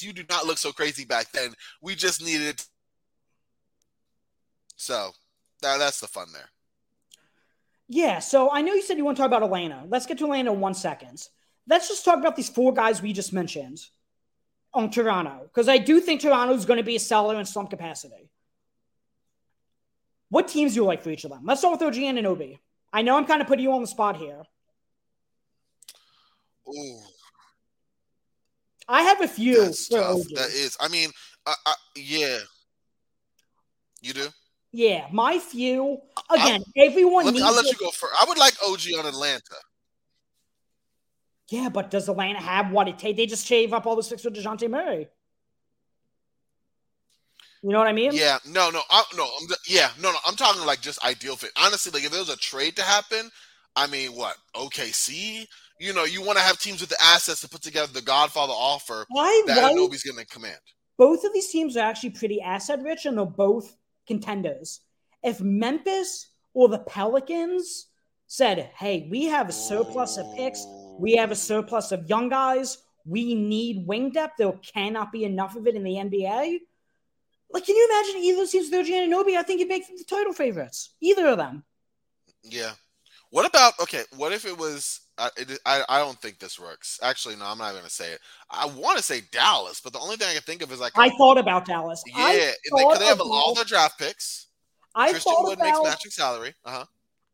you do not look so crazy back then. We just needed. So that, that's the fun there. Yeah, so I know you said you want to talk about Atlanta. Let's get to Atlanta in one second. Let's just talk about these four guys we just mentioned on Toronto, because I do think Toronto is going to be a seller in some capacity. What teams do you like for each of them? Let's start with OG Anunoby. I know I'm kind of putting you on the spot here. Ooh, I have a few that's tough. OG. That is. I mean, I, I, yeah. You do? Yeah, my few. Again, everyone Let me, needs I'll let to- you go first. I would like OG on Atlanta. Yeah, but does Atlanta have what it takes? They just shave up all the six with Dejounte Murray. You know what I mean? Yeah, no, no, I, no, I'm, yeah, no, no. I'm talking like just ideal fit. Honestly, like if there was a trade to happen, I mean, what OKC? You know, you want to have teams with the assets to put together the Godfather offer I that like nobody's going to command. both of these teams are actually pretty asset rich and they're both contenders. If Memphis or the Pelicans said, hey, we have a surplus of picks, we have a surplus of young guys, we need wing depth, there cannot be enough of it in the NBA. Like, can you imagine either teams, Virgin and Anunoby? I think you'd make them the title favorites. Either of them. Yeah. What about okay? What if it was? I, it, I I don't think this works. Actually, no, I'm not going to say it. I want to say Dallas, but the only thing I can think of is like, I thought about Dallas. yeah, I like, they have all their draft picks. I Christian thought Wood makes about matching salary. Uh huh.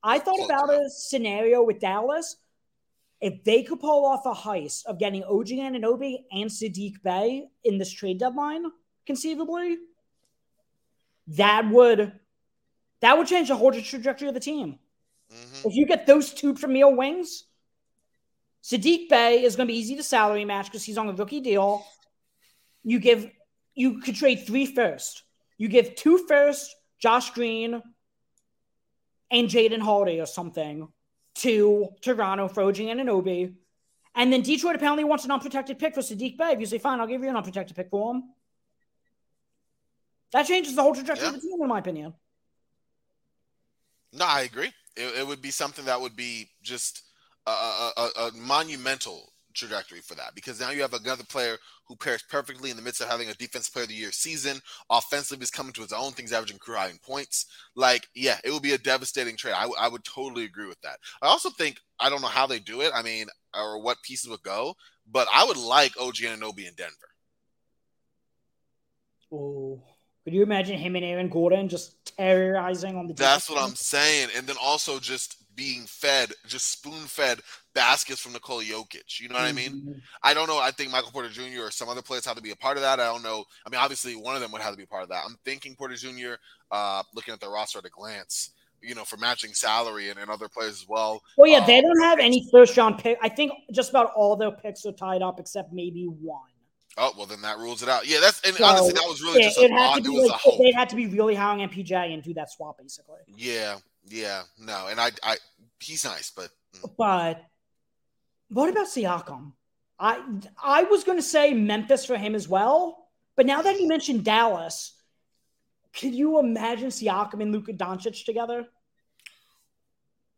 I thought Close about a scenario with Dallas. If they could pull off a heist of getting OG Anunoby and Sadiq Bey in this trade deadline, conceivably, that would that would change the whole trajectory of the team. hmm If you get those two premier wings, Sadiq Bey is going to be easy to salary match because he's on a rookie deal. You give you could trade three first. You give two first, Josh Green and Jaden Holiday or something to Toronto for OG Anunoby. And then Detroit apparently wants an unprotected pick for Sadiq Bey. If you say, fine, I'll give you an unprotected pick for him. That changes the whole trajectory of the team, in my opinion. No, I agree. It, it would be something that would be just a, a, monumental trajectory for that because now you have another player who pairs perfectly in the midst of having a defense player of the year season. Offensively, is coming to his own things, averaging career high in points. Like, yeah, it would be a devastating trade. I, w- I would totally agree with that. I also think I don't know how they do it. I mean, or what pieces would go, but I would like OG Anunoby in Denver. Oh, could you imagine him and Aaron Gordon just terrorizing on the? That's defense? what I'm saying. And then also just being fed, just spoon fed baskets from Nikola Jokic. You know what I mean? Mhm. I don't know. I think Michael Porter Jr. or some other players have to be a part of that. I don't know. I mean, obviously, one of them would have to be a part of that. I'm thinking Porter Jr. Uh, looking at the roster at a glance, you know, for matching salary and, and other players as well. Well, yeah, they Um, don't have any first round pick. I think just about all their picks are tied up except maybe one. Oh well, then that rules it out. Yeah, that's and So, honestly, that was really it, just a it had to It be like they had to be really high on MPJ and do that swap basically. Yeah, yeah, no, and I, I, he's nice, but mm, But what about Siakam? I I was going to say Memphis for him as well, but now that you mentioned Dallas, could you imagine Siakam and Luka Doncic together?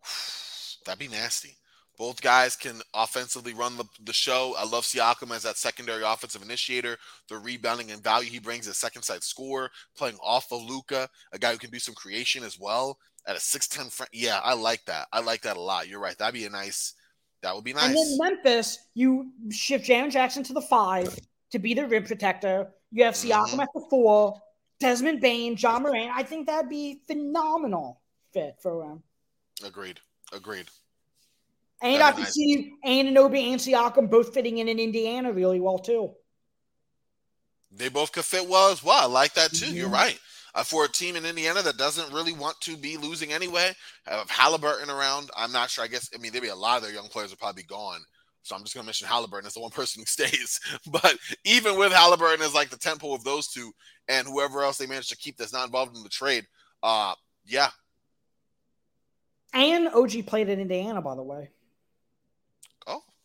That'd be nasty. Both guys can offensively run the, the show. I love Siakam as that secondary offensive initiator, the rebounding and value he brings as second side scorer, playing off of Luka, a guy who can do some creation as well at a 6'10 front. Yeah, I like that. I like that a lot. You're right. That'd be a nice, that would be nice. And then Memphis, you shift Jaren Jackson to the five to be the rim protector. You have Siakam Mhm. at the four, Desmond Bane, Ja Morant. I think that'd be phenomenal fit for him. Agreed. Agreed. And I can see Anunoby and Siakam both fitting in in Indiana really well too. They both could fit well as well. I like that too. You're Mhm. right. Uh, for a team in Indiana that doesn't really want to be losing anyway, have Halliburton around. I'm not sure. I guess I mean there'd be a lot of their young players would probably be gone. So I'm just going to mention Halliburton as the one person who stays. But even with Halliburton as like the tempo of those two and whoever else they managed to keep that's not involved in the trade, uh, yeah. And OG played in Indiana, by the way.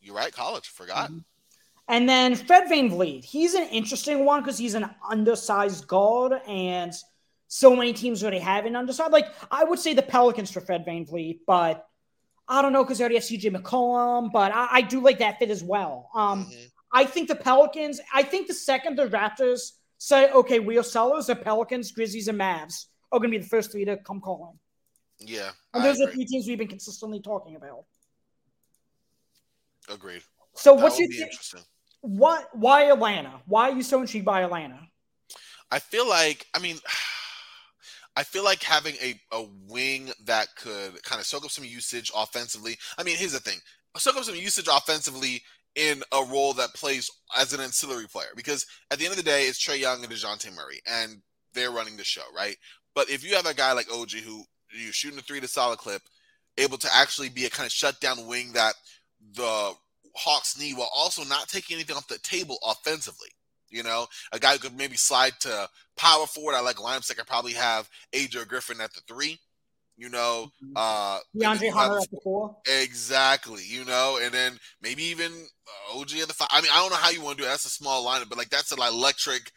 You're right. College. Forgot. Mm-hmm. And then Fred VanVleet. He's an interesting one because he's an undersized guard and so many teams already have an undersized. Like, I would say the Pelicans for Fred VanVleet, but I don't know because they already have CJ McCollum, but I, I, do like that fit as well. Um, mm-hmm. I think the Pelicans, I think the second the Raptors say, okay, we are sellers, the Pelicans, Grizzlies, and Mavs are going to be the first three to come calling. Yeah. And those are three teams we've been consistently talking about. Agreed. So that what's your th- what why Atlanta? Why are you so intrigued by Atlanta? I feel like I mean I feel like having a, a wing that could kind of soak up some usage offensively. I mean, here's the thing. Soak up some usage offensively in a role that plays as an ancillary player. Because at the end of the day, it's Trae Young and Dejounte Murray, and they're running the show, right? But if you have a guy like OG who you're shooting a three to solid clip, able to actually be a kind of shutdown wing that the Hawks need while also not taking anything off the table offensively. You know, a guy who could maybe slide to power forward. I like lineups that could probably have AJ Griffin at the three. You know, mm-hmm. uh, DeAndre Hunter at the four. Exactly. You know, and then maybe even OG at the five. I mean, I don't know how you want to do it. That's a small lineup, but like that's an electric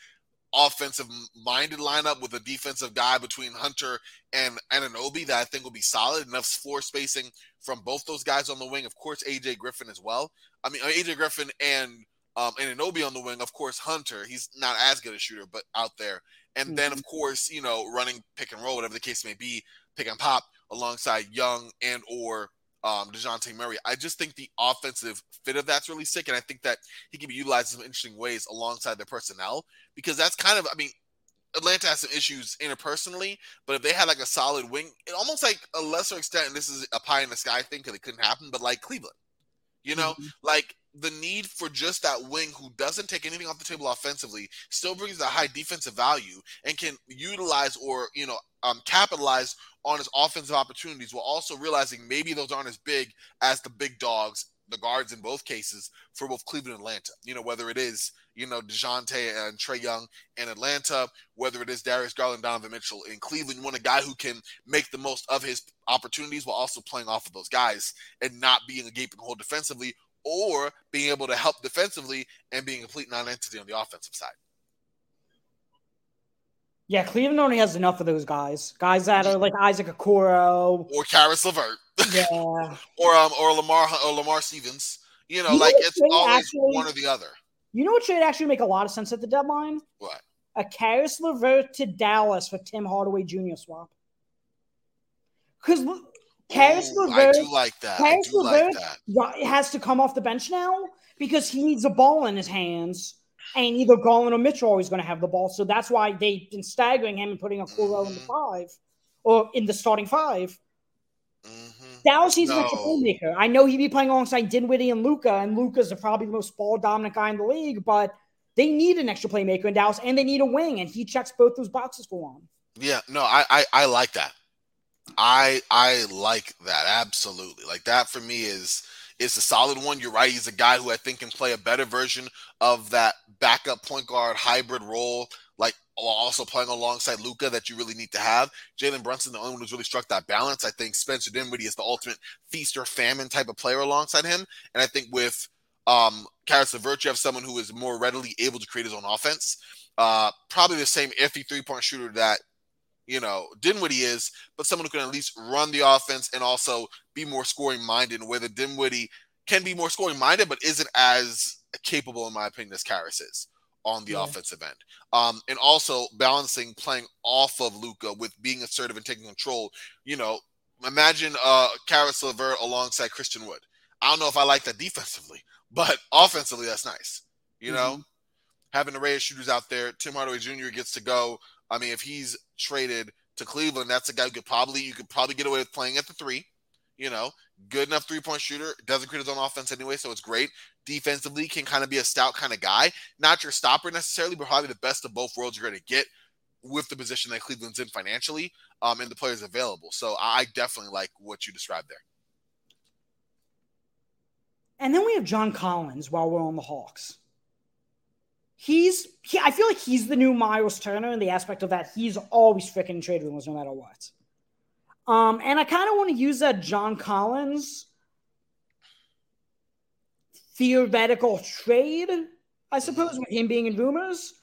offensive minded lineup with a defensive guy between Hunter and Anunoby that I think will be solid. Enough floor spacing from both those guys on the wing. Of course, AJ Griffin as well. I mean, AJ Griffin and um, Anunoby on the wing. Of course, Hunter. He's not as good a shooter, but out there. And mm-hmm. then, of course, you know, running pick and roll, whatever the case may be, pick and pop alongside Young and or um, Dejounte Murray. I just think the offensive fit of that's really sick, and I think that he can be utilized in some interesting ways alongside their personnel because that's kind of, I mean, Atlanta has some issues interpersonally, but if they had like a solid wing, it almost like a lesser extent, and this is a pie in the sky thing because it couldn't happen, but like Cleveland, you know, mm-hmm. like the need for just that wing who doesn't take anything off the table offensively, still brings a high defensive value, and can utilize or you know um, capitalize on his offensive opportunities while also realizing maybe those aren't as big as the big dogs, the guards in both cases for both Cleveland and Atlanta. You know, whether it is, you know, Dejounte and Trae Young in Atlanta, whether it is Darius Garland, Donovan Mitchell in Cleveland, you want a guy who can make the most of his opportunities while also playing off of those guys and not being a gaping hole defensively or being able to help defensively and being a complete non-entity on the offensive side. Yeah, Cleveland only has enough of those guys. Guys that are like Isaac Okoro or Caris LeVert. Yeah. or um or Lamar or Lamar Stevens. You know, you like it's always actually, one or the other. You know what should actually make a lot of sense at the deadline? What? A Caris LeVert to Dallas for Tim Hardaway Jr. swap. Because Caris LeVert, I do like that. Caris LeVert like has to come off the bench now because he needs a ball in his hands and either Garland or Mitchell are always going to have the ball. So that's why they've been staggering him and putting a Okoro in the five or in the starting 5 mm-hmm. Dallas needs no. an extra playmaker. I know he'd be playing alongside Dinwiddie and Luka, and Luka's probably the most ball dominant guy in the league, but they need an extra playmaker in Dallas and they need a wing, and he checks both those boxes for them. Yeah, no, I, I, I like that. I I like that absolutely. Like that for me is is a solid one. You're right. He's a guy who I think can play a better version of that backup point guard hybrid role, like also playing alongside Luka that you really need to have. Jalen Brunson, the only one who's really struck that balance. I think Spencer Dinwiddie is the ultimate feast or famine type of player alongside him. And I think with um Caris LeVert, you have someone who is more readily able to create his own offense. Uh, probably the same iffy three point shooter that you know, Dinwiddie is, but someone who can at least run the offense and also be more scoring minded. Whether Dinwiddie can be more scoring minded, but isn't as capable, in my opinion, as Caris is on the yeah. offensive end. Um, and also balancing playing off of Luka with being assertive and taking control. You know, imagine uh Caris LeVert alongside Christian Wood. I don't know if I like that defensively, but offensively, that's nice. You mm-hmm. know, having a array of shooters out there. Tim Hardaway Jr. gets to go I mean, if he's traded to Cleveland, that's a guy who could probably you could probably get away with playing at the three. You know, good enough three point shooter, doesn't create his own offense anyway, so it's great. Defensively, can kind of be a stout kind of guy. Not your stopper necessarily, but probably the best of both worlds you're going to get with the position that Cleveland's in financially um, and the players available. So I definitely like what you described there. And then we have John Collins while we're on the Hawks. He's, he, I feel like he's the new Miles Turner in the aspect of that he's always freaking trade rumors no matter what. Um, and I kind of want to use that John Collins theoretical trade, I suppose, with him being in rumors.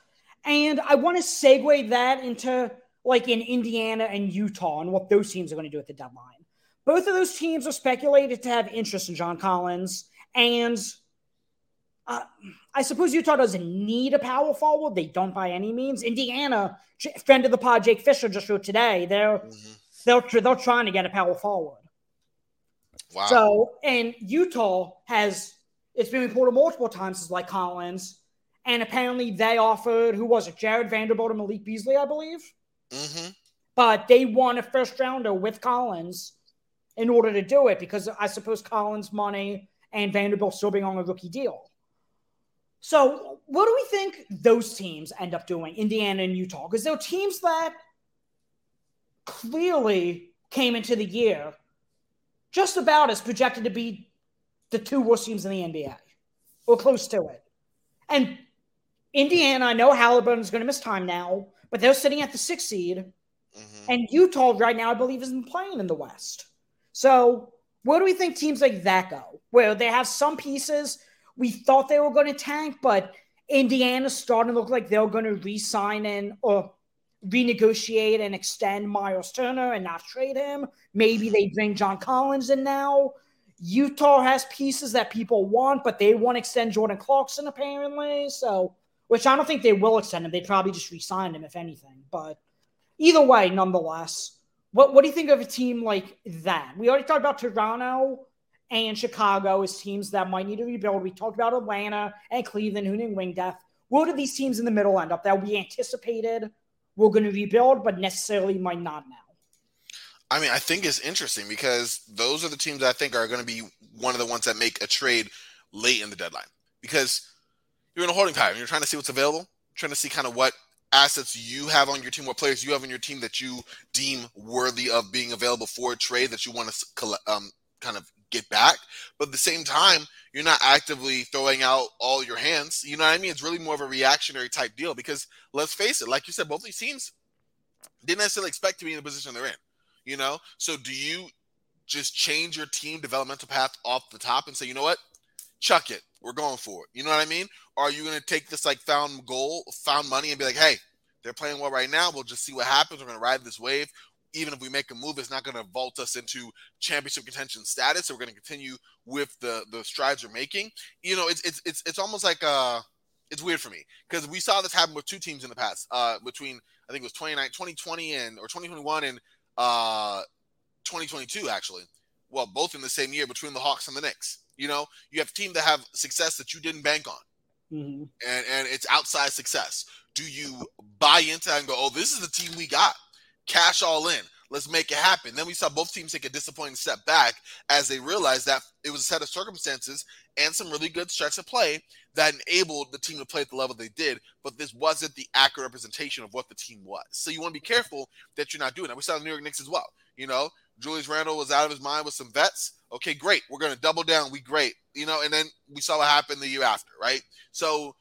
And I want to segue that into like in Indiana and Utah and what those teams are going to do at the deadline. Both of those teams are speculated to have interest in John Collins. And uh, I suppose Utah doesn't need a power forward. They don't by any means. Indiana, friend of the pod, Jake Fisher just wrote today. They're mm-hmm. they're they're trying to get a power forward. Wow. So and Utah has it's been reported multiple times as like Collins, and apparently they offered who was it? Jarred Vanderbilt or Malik Beasley, I believe. Mm-hmm. But they won a first rounder with Collins in order to do it because I suppose Collins' money and Vanderbilt still being on a rookie deal. So, what do we think those teams end up doing, Indiana and Utah? Because they're teams that clearly came into the year just about as projected to be the two worst teams in the NBA or close to it. And Indiana, I know Halliburton's going to miss time now, but they're sitting at the sixth seed. Mm-hmm. And Utah right now, I believe, isn't playing in the West. So, where do we think teams like that go? Where they have some pieces we thought they were going to tank, but Indiana's starting to look like they're going to re-sign and or renegotiate and extend Miles Turner and not trade him. Maybe they bring John Collins in now. Utah has pieces that people want, but they want to extend Jordan Clarkson apparently. So, which I don't think they will extend him. They probably just re-sign him if anything. But either way, nonetheless, what what do you think of a team like that? We already talked about Toronto and Chicago as teams that might need to rebuild. We talked about Atlanta and Cleveland, who need wing depth. Where do these teams in the middle end up that we anticipated we're going to rebuild, but necessarily might not now? I mean, I think it's interesting because those are the teams I think are going to be one of the ones that make a trade late in the deadline because you're in a holding pattern. You're trying to see what's available, trying to see kind of what assets you have on your team, what players you have on your team that you deem worthy of being available for a trade that you want to um, kind of get back. But at the same time, you're not actively throwing out all your hands. You know what I mean? It's really more of a reactionary type deal because let's face it, like you said, both these teams didn't necessarily expect to be in the position they're in. You know, so do you just change your team developmental path off the top and say, you know what, chuck it, we're going for it. You know what I mean? Or are you going to take this like found goal, found money, and be like, hey, they're playing well right now. We'll just see what happens. We're going to ride this wave even if we make a move, it's not going to vault us into championship contention status. So we're going to continue with the the strides we're making. You know, it's it's it's it's almost like uh it's weird for me because we saw this happen with two teams in the past. Uh, between I think it was 29, 2020 and or 2021 and uh 2022 actually. Well, both in the same year between the Hawks and the Knicks. You know, you have a team that have success that you didn't bank on, mm-hmm. and and it's outside success. Do you buy into that and go, oh, this is the team we got? Cash all in. Let's make it happen. Then we saw both teams take a disappointing step back as they realized that it was a set of circumstances and some really good stretch of play that enabled the team to play at the level they did, but this wasn't the accurate representation of what the team was. So you want to be careful that you're not doing that. We saw the New York Knicks as well. You know, Julius Randle was out of his mind with some vets. Okay, great. We're going to double down. We great. You know, and then we saw what happened the year after, right? So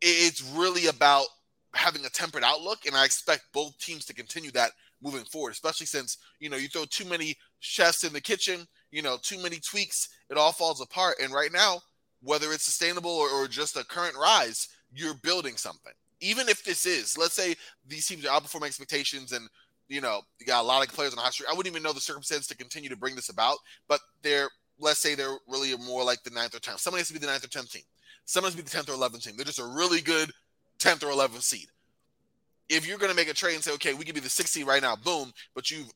it's really about having a tempered outlook, and I expect both teams to continue that moving forward, especially since, you know, you throw too many chefs in the kitchen, you know, too many tweaks, it all falls apart. And right now, whether it's sustainable or, or just a current rise, you're building something. Even if this is, let's say these teams are outperforming expectations and you know, you got a lot of players on the hot street. I wouldn't even know the circumstance to continue to bring this about, but they're let's say they're really more like the ninth or tenth. Someone has to be the ninth or tenth team. Someone has to be the tenth or eleventh team. They're just a really good tenth or eleventh seed if you're going to make a trade and say, okay, we can be the 60 right now, boom, but you've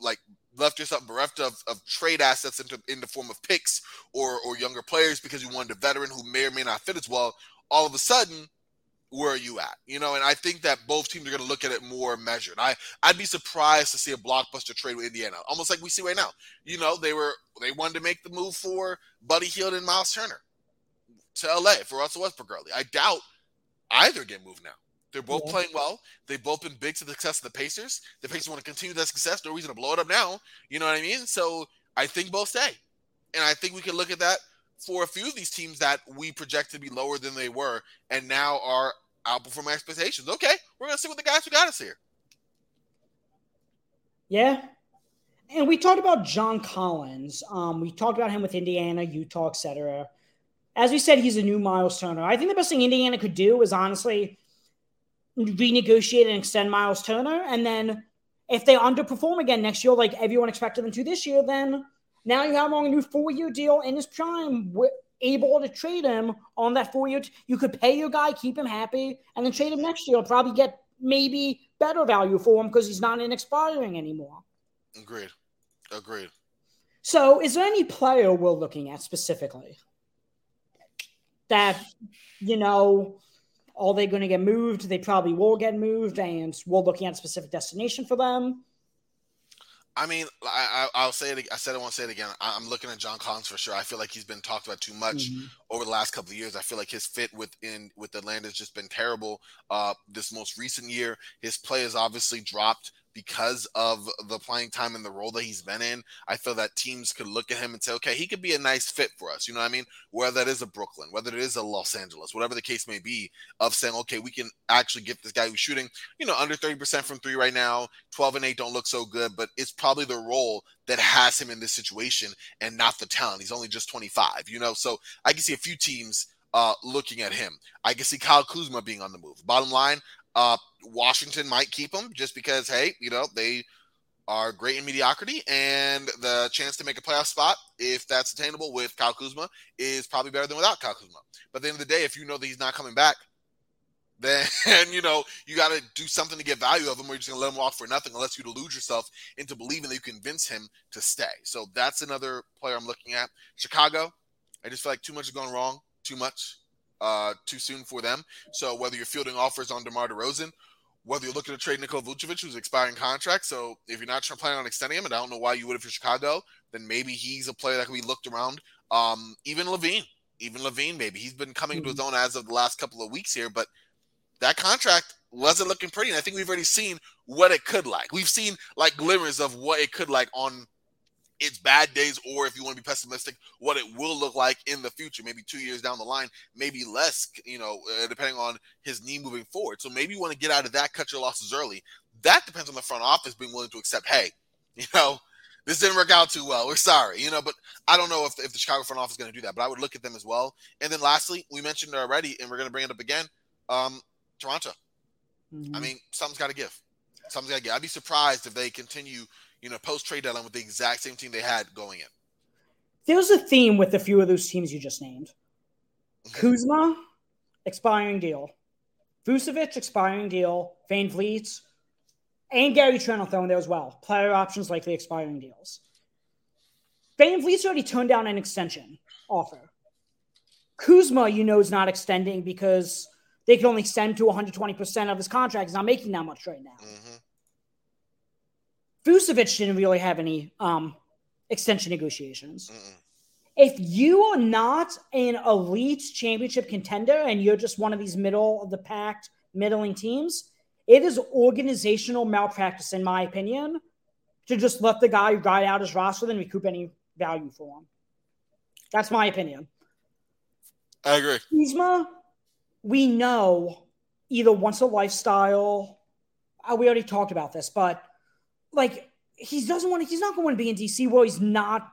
like left yourself bereft of, of trade assets into in the form of picks or or younger players because you wanted a veteran who may or may not fit as well. All of a sudden, where are you at? You know, and I think that both teams are going to look at it more measured. I I'd be surprised to see a blockbuster trade with Indiana, almost like we see right now. You know, they were they wanted to make the move for Buddy Hield and Miles Turner to LA for Russell Westbrook early. I doubt either get moved now. They're both yeah. playing well. They've both been big to the success of the Pacers. The Pacers want to continue that success. No reason to blow it up now. You know what I mean? So I think both stay. And I think we can look at that for a few of these teams that we project to be lower than they were and now are outperforming expectations. Okay, we're gonna see what the guys who got us here. Yeah. And we talked about John Collins. Um, we talked about him with Indiana, Utah, etc. As we said, he's a new Miles Turner. I think the best thing Indiana could do is honestly renegotiate and extend Miles Turner. And then if they underperform again next year, like everyone expected them to this year, then now you have him on a new four year deal in his prime, We're able to trade him on that four year. T- you could pay your guy, keep him happy, and then trade him next year. Probably get maybe better value for him because he's not in expiring anymore. Agreed. Agreed. So, is there any player we're looking at specifically that, you know, are they going to get moved? They probably will get moved, and we're looking at a specific destination for them. I mean, I, I will say it. I said I won't say it again. I'm looking at John Collins for sure. I feel like he's been talked about too much mm-hmm. over the last couple of years. I feel like his fit within with Atlanta has just been terrible. Uh, this most recent year, his play has obviously dropped because of the playing time and the role that he's been in, I feel that teams could look at him and say, okay, he could be a nice fit for us. You know what I mean? Whether that is a Brooklyn, whether it is a Los Angeles, whatever the case may be, of saying, okay, we can actually get this guy who's shooting, you know, under 30% from three right now, 12 and 8 don't look so good, but it's probably the role that has him in this situation and not the talent. He's only just 25, you know? So I can see a few teams uh, looking at him. I can see Kyle Kuzma being on the move. Bottom line, uh, Washington might keep him just because, hey, you know, they are great in mediocrity, and the chance to make a playoff spot, if that's attainable with Kyle Kuzma, is probably better than without Kyle Kuzma. But at the end of the day, if you know that he's not coming back, then you know you got to do something to get value of him, or you're just gonna let him walk for nothing, unless you delude yourself into believing that you convince him to stay. So that's another player I'm looking at. Chicago, I just feel like too much is going wrong, too much uh, too soon for them. So whether you're fielding offers on DeMar DeRozan, whether you're looking to trade Nikola Vucevic, who's expiring contract, so if you're not planning on extending him, and I don't know why you would if you're Chicago, then maybe he's a player that can be looked around. Um, even LaVine, even LaVine, maybe he's been coming mm-hmm. to his own as of the last couple of weeks here, but that contract wasn't looking pretty. And I think we've already seen what it could like. We've seen like glimmers of what it could like on its bad days, or if you want to be pessimistic, what it will look like in the future, maybe two years down the line, maybe less, you know, uh, depending on his knee moving forward. So maybe you want to get out of that, cut your losses early. That depends on the front office being willing to accept, hey, you know, this didn't work out too well. We're sorry, you know, but I don't know if, if the Chicago front office is going to do that, but I would look at them as well. And then lastly, we mentioned it already, and we're going to bring it up again. Um, Toronto. Mm-hmm. I mean, something's got to give. Something's got to give. I'd be surprised if they continue you know, post trade deadline with the exact same team they had going in. There's a theme with a few of those teams you just named. Kuzma, expiring deal. Vucevic, expiring deal. VanVleet, and Gary Trent will throw in there as well. Player options likely expiring deals. VanVleet's already turned down an extension offer. Kuzma, you know, is not extending because they can only extend to 120% of his contract. He's not making that much right now. Mm-hmm. Vucevic didn't really have any um, extension negotiations. Mm-mm. If you are not an elite championship contender and you're just one of these middle of the pack, middling teams, it is organizational malpractice, in my opinion, to just let the guy ride out his roster and recoup any value for him. That's my opinion. I agree. Kuzma, we know either wants a lifestyle. Uh, we already talked about this, but like he doesn't want to, he's not going to be in DC where he's not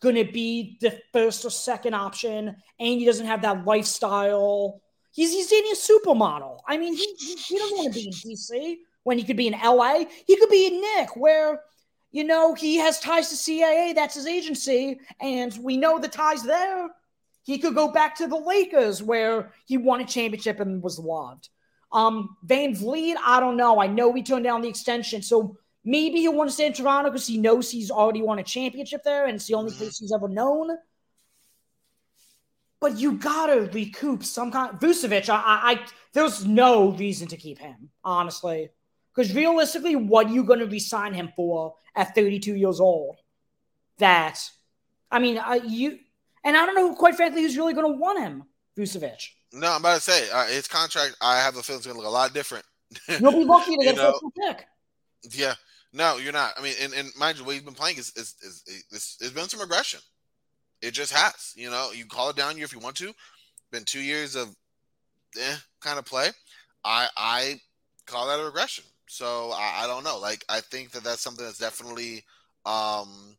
going to be the first or second option and he doesn't have that lifestyle. He's, he's dating a supermodel. I mean, he, he, he doesn't want to be in DC when he could be in LA. He could be in Knick where, you know, he has ties to CAA. That's his agency. And we know the ties there. He could go back to the Lakers where he won a championship and was loved. Um, VanVleet, I don't know. I know we turned down the extension. So Maybe he'll want to stay in Toronto because he knows he's already won a championship there and it's the only place he's ever known. But you gotta recoup some kind. Vucevic, I, I, I there's no reason to keep him, honestly, because realistically, what are you going to resign him for at 32 years old? That, I mean, uh, you and I don't know, quite frankly, who's really going to want him, Vucevic. No, I'm about to say uh, his contract. I have a feeling it's going to look a lot different. You'll be lucky to get a first pick. Yeah, no, you're not. I mean, and, and mind you, what he's been playing is is, is, is, is been some regression. It just has. You know, you call it down year if you want to. Been two years of eh kind of play. I I call that a regression. So I, I don't know. Like I think that that's something that's definitely um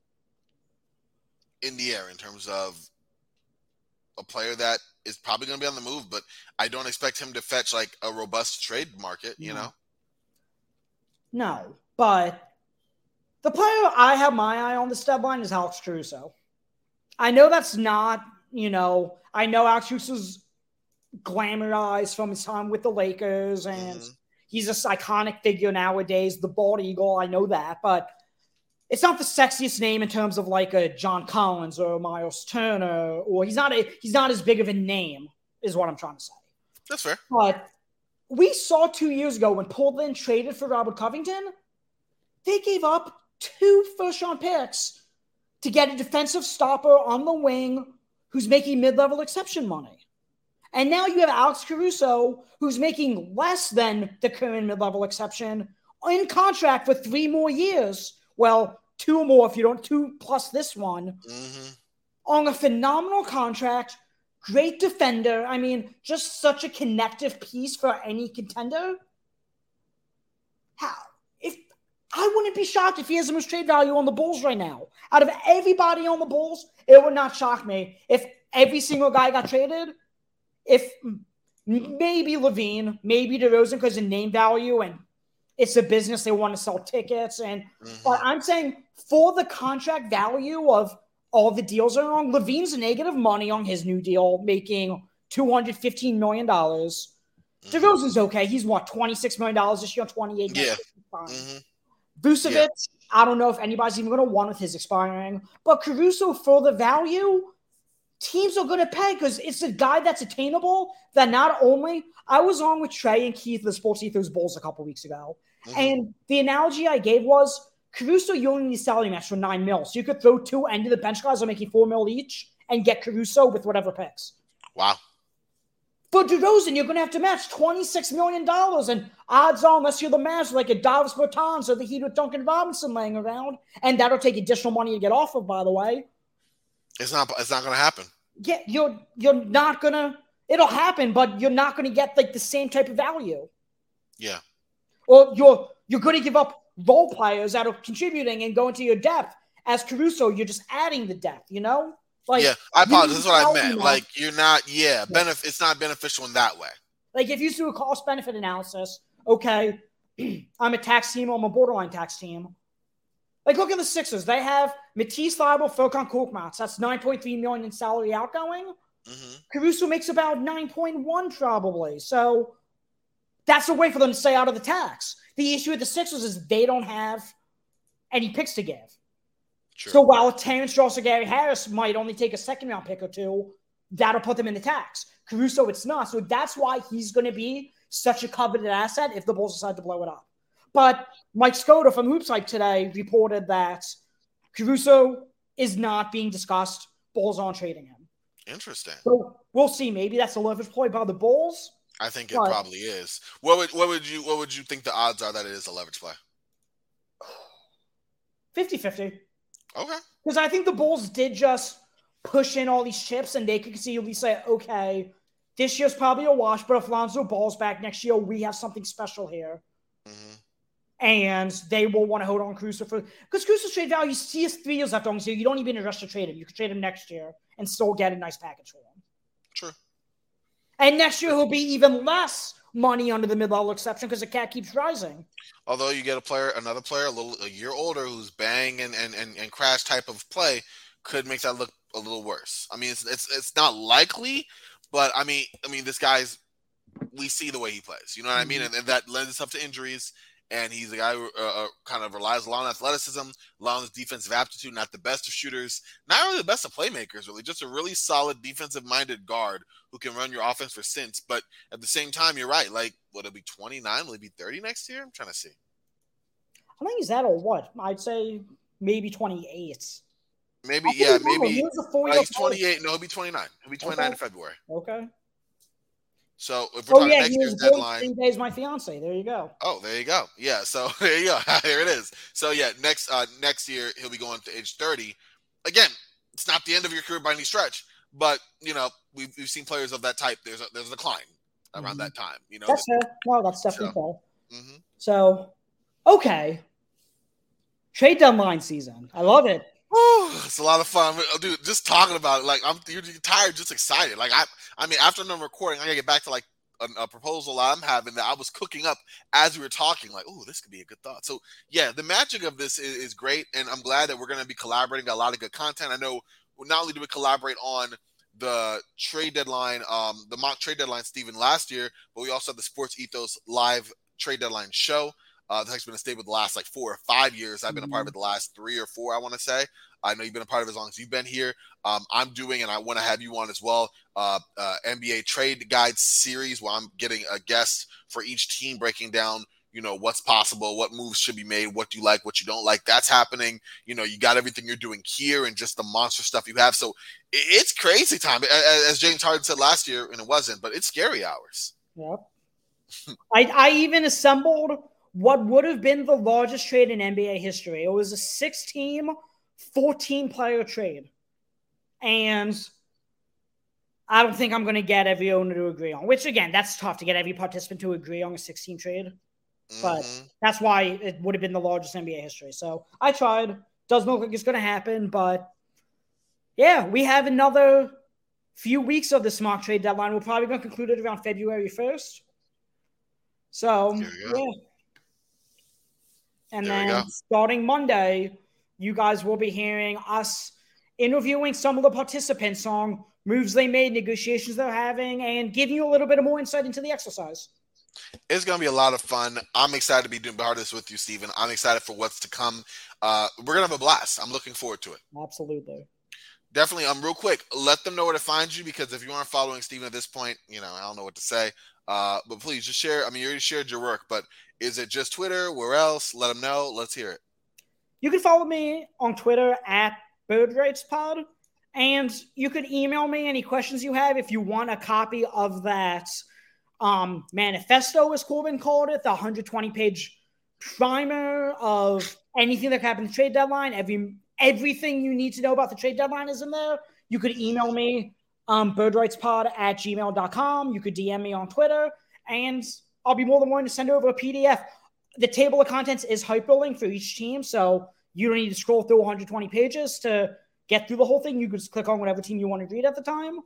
in the air in terms of a player that is probably going to be on the move, but I don't expect him to fetch like a robust trade market, you No. know? No, but the player I have my eye on this deadline is Alex Caruso. I know that's not, you know, I know Alex Caruso's glamorized from his time with the Lakers and Mhm. he's this iconic figure nowadays, the bald eagle. I know that, but it's not the sexiest name in terms of like a John Collins or Miles Turner, or he's not a he's not as big of a name, is what I'm trying to say. That's fair. But we saw two years ago when Portland traded for Robert Covington, they gave up two first round picks to get a defensive stopper on the wing who's making mid level exception money. And now you have Alex Caruso, who's making less than the current mid level exception in contract for three more years. Well, two more if you don't, two plus this one hmm on a phenomenal contract, great defender. I mean, just such a connective piece for any contender. How I wouldn't be shocked if he has the most trade value on the Bulls right now. Out of everybody on the Bulls, it would not shock me if every single guy got traded. If maybe LaVine, maybe DeRozan because of name value and it's a business they want to sell tickets and mm-hmm. but I'm saying for the contract value of all the deals are on, LaVine's negative money on his new deal, making $215 million. Mm-hmm. DeRozan's okay. He's what, $26 million this year, 28 Yeah. next Fine. hmm I don't know if anybody's even going to want with his expiring, but Caruso for the value, teams are going to pay because it's a guy that's attainable. That not only I was on with Trey and Keith, the Sports Ethos Bulls, a couple weeks ago, Mm-hmm. and the analogy I gave was Caruso, you only need salary match for nine mil, so you could throw two end of the bench guys are making four mil each and get Caruso with whatever picks. Wow. For DeRozan, you're going to have to match $26 million. And odds are, unless you're the Mavs, like a Davis Bertans or the Heat with Duncan Robinson laying around, and that'll take additional money to get off of, by the way. It's not it's not gonna happen. Yeah, you're you're not gonna. It'll happen, but you're not gonna get like the same type of value. Yeah. Or you're you're going to give up role players that are contributing and go into your depth. As Caruso, you're just adding the depth. You know, like yeah. I apologize. That's what I meant. me Like you're not yeah, benef- it's not beneficial in that way. Like if you do a cost benefit analysis, okay, I'm a tax team, I'm a borderline tax team. Like look at the Sixers. They have Matisse Thybulle, Furkan Korkmaz. That's 9.3 million in salary outgoing. hmm Caruso makes about 9.1 probably. So that's a way for them to stay out of the tax. The issue with the Sixers is they don't have any picks to give. So while Terrence Ross or Gary Harris might only take a second round pick or two, that'll put them in the tax. Caruso, it's not. So that's why he's going to be such a coveted asset if the Bulls decide to blow it up. But Mike Scotto from Hoops Hype today reported that Caruso is not being discussed. Bulls aren't trading him. Interesting. So we'll see. Maybe that's a leverage play by the Bulls. I think it But- probably is. What would what would you what would you think the odds are that it is a leverage play? 50 50. Okay. Because I think the Bulls did just push in all these chips and they could see conceivably say, okay, this year's probably a wash, but if Lonzo Ball's back next year, we have something special here. hmm And they will want to hold on Caruso for because Caruso's trade value, see has three years left on him, so you don't even rush to trade him. You can trade him next year and still get a nice package for him. True. And next year he'll be even less money under the mid-level exception because the cat keeps rising. Although you get a player, another player, a little a year older, who's bang and and, and, and crash type of play, could make that look a little worse. I mean, it's it's it's not likely, but I mean, I mean, this guy's we see the way he plays. You know what I mean, mm-hmm. and, and that lends itself to injuries. And he's a guy who uh, uh, kind of relies a lot on athleticism, a lot on his defensive aptitude. Not the best of shooters, not really the best of playmakers. Really, just a really solid defensive-minded guard who can run your offense for sense. But at the same time, you're right. Like, will it be 29? Will it be 30 next year? I'm trying to see. I think he's that or what? I'd say maybe 28. Maybe, yeah, maybe. He was a Uh, he's 28. No, he'll be 29. He'll be 29 in February. Okay. So if we're Oh talking yeah, next year's deadline, as my fiance. There you go. oh, there you go. Yeah, so there you go. there it is. So yeah, next uh next year he'll be going to age 30. Again, it's not the end of your career by any stretch, but you know we've, we've seen players of that type. There's a, there's a decline around mm-hmm. that time. You know, that's fair. No, that's definitely so, fair. Mm-hmm. So, okay, trade deadline season. I love it. It's a lot of fun, dude. Just talking about it, like I'm you're tired, just excited. Like I, I mean, after I'm recording, I gotta get back to like a, a, proposal I'm having that I was cooking up as we were talking. Like, oh, this could be a good thought. So yeah, the magic of this is, is great, and I'm glad that we're gonna be collaborating. Got a lot of good content. I know not only do we collaborate on the trade deadline, um, the mock trade deadline, Steven, last year, but we also have the Sports Ethos live trade deadline show. Uh, that's been a staple the last like four or five years. I've been mm-hmm. a part of mm-hmm. it the last three or four, I want to say. I know you've been a part of it as long as you've been here. Um, I'm doing, and I want to have you on as well, uh, uh, NBA Trade Guide series where I'm getting a guest for each team breaking down you know what's possible what moves should be made what do you like what you don't like that's happening you know you got everything you're doing here and just the monster stuff you have so it's crazy time as james harden said last year and it wasn't but it's scary hours yep I, I even assembled what would have been the largest trade in nba history it was a six team 14 player trade and I don't think I'm going to get every owner to agree on, which again, that's tough to get every participant to agree on a 16 trade. But mm-hmm. that's why it would have been the largest NBA history. So I tried. Doesn't look like it's going to happen, but yeah, we have another few weeks of this mock trade deadline. We're probably going to conclude it around February 1st. So, yeah. And there then starting Monday, you guys will be hearing us interviewing some of the participants on moves they made, negotiations they're having, and giving you a little bit of more insight into the exercise. It's going to be a lot of fun. I'm excited to be doing part of this with you, Steven. I'm excited for what's to come. Uh, we're going to have a blast. I'm looking forward to it. Absolutely. Definitely. Um, real quick, let them know where to find you because if you aren't following Steven at this point, you know, I don't know what to say. Uh, but please just share. I mean, you already shared your work, but is it just Twitter? Where else? Let them know. Let's hear it. You can follow me on Twitter at Bird Rights Pod, and you could email me any questions you have if you want a copy of that um, manifesto, as Corban called it, the 120 page primer of anything that happened trade deadline. Every everything you need to know about the trade deadline is in there. You could email me um, birdrightspod at gmail.com. You could DM me on Twitter, and I'll be more than willing to send over a PDF. The table of contents is hyperlinked for each team, so you don't need to scroll through 120 pages to get through the whole thing. You could just click on whatever team you want to read at the time.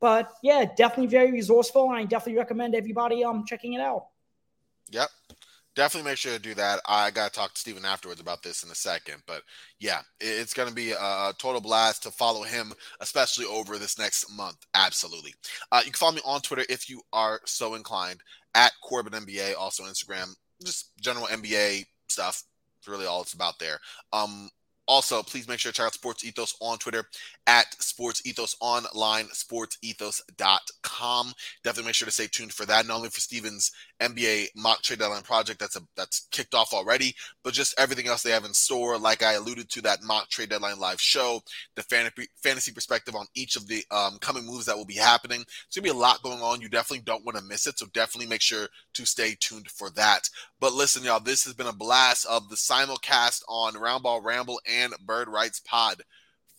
But yeah, definitely very resourceful, and I definitely recommend everybody um checking it out. Yep. Definitely make sure to do that. I got to talk to Steven afterwards about this in a second. But yeah, it's going to be a total blast to follow him, especially over this next month. Absolutely. Uh, you can follow me on Twitter if you are so inclined at Corban NBA, also Instagram, just general NBA stuff. It's really all it's about there. Um, also, please make sure to check out Sports Ethos on Twitter at Sports Ethos Online, sportsethos.com. Definitely make sure to stay tuned for that, not only for Steven's NBA mock trade deadline project that's a, that's kicked off already, but just everything else they have in store. Like I alluded to, that mock trade deadline live show, the fantasy fantasy perspective on each of the um, coming moves that will be happening. It's gonna be a lot going on. You definitely don't want to miss it, so definitely make sure to stay tuned for that. But listen, y'all, this has been a blast of the simulcast on Roundball Ramble and Bird Rights Pod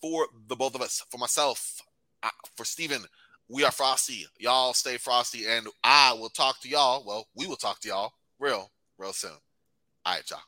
for the both of us, for myself, uh, for Steven. We are Frosty. Y'all stay frosty, and I will talk to y'all. Well, we will talk to y'all real, real soon. All right, y'all.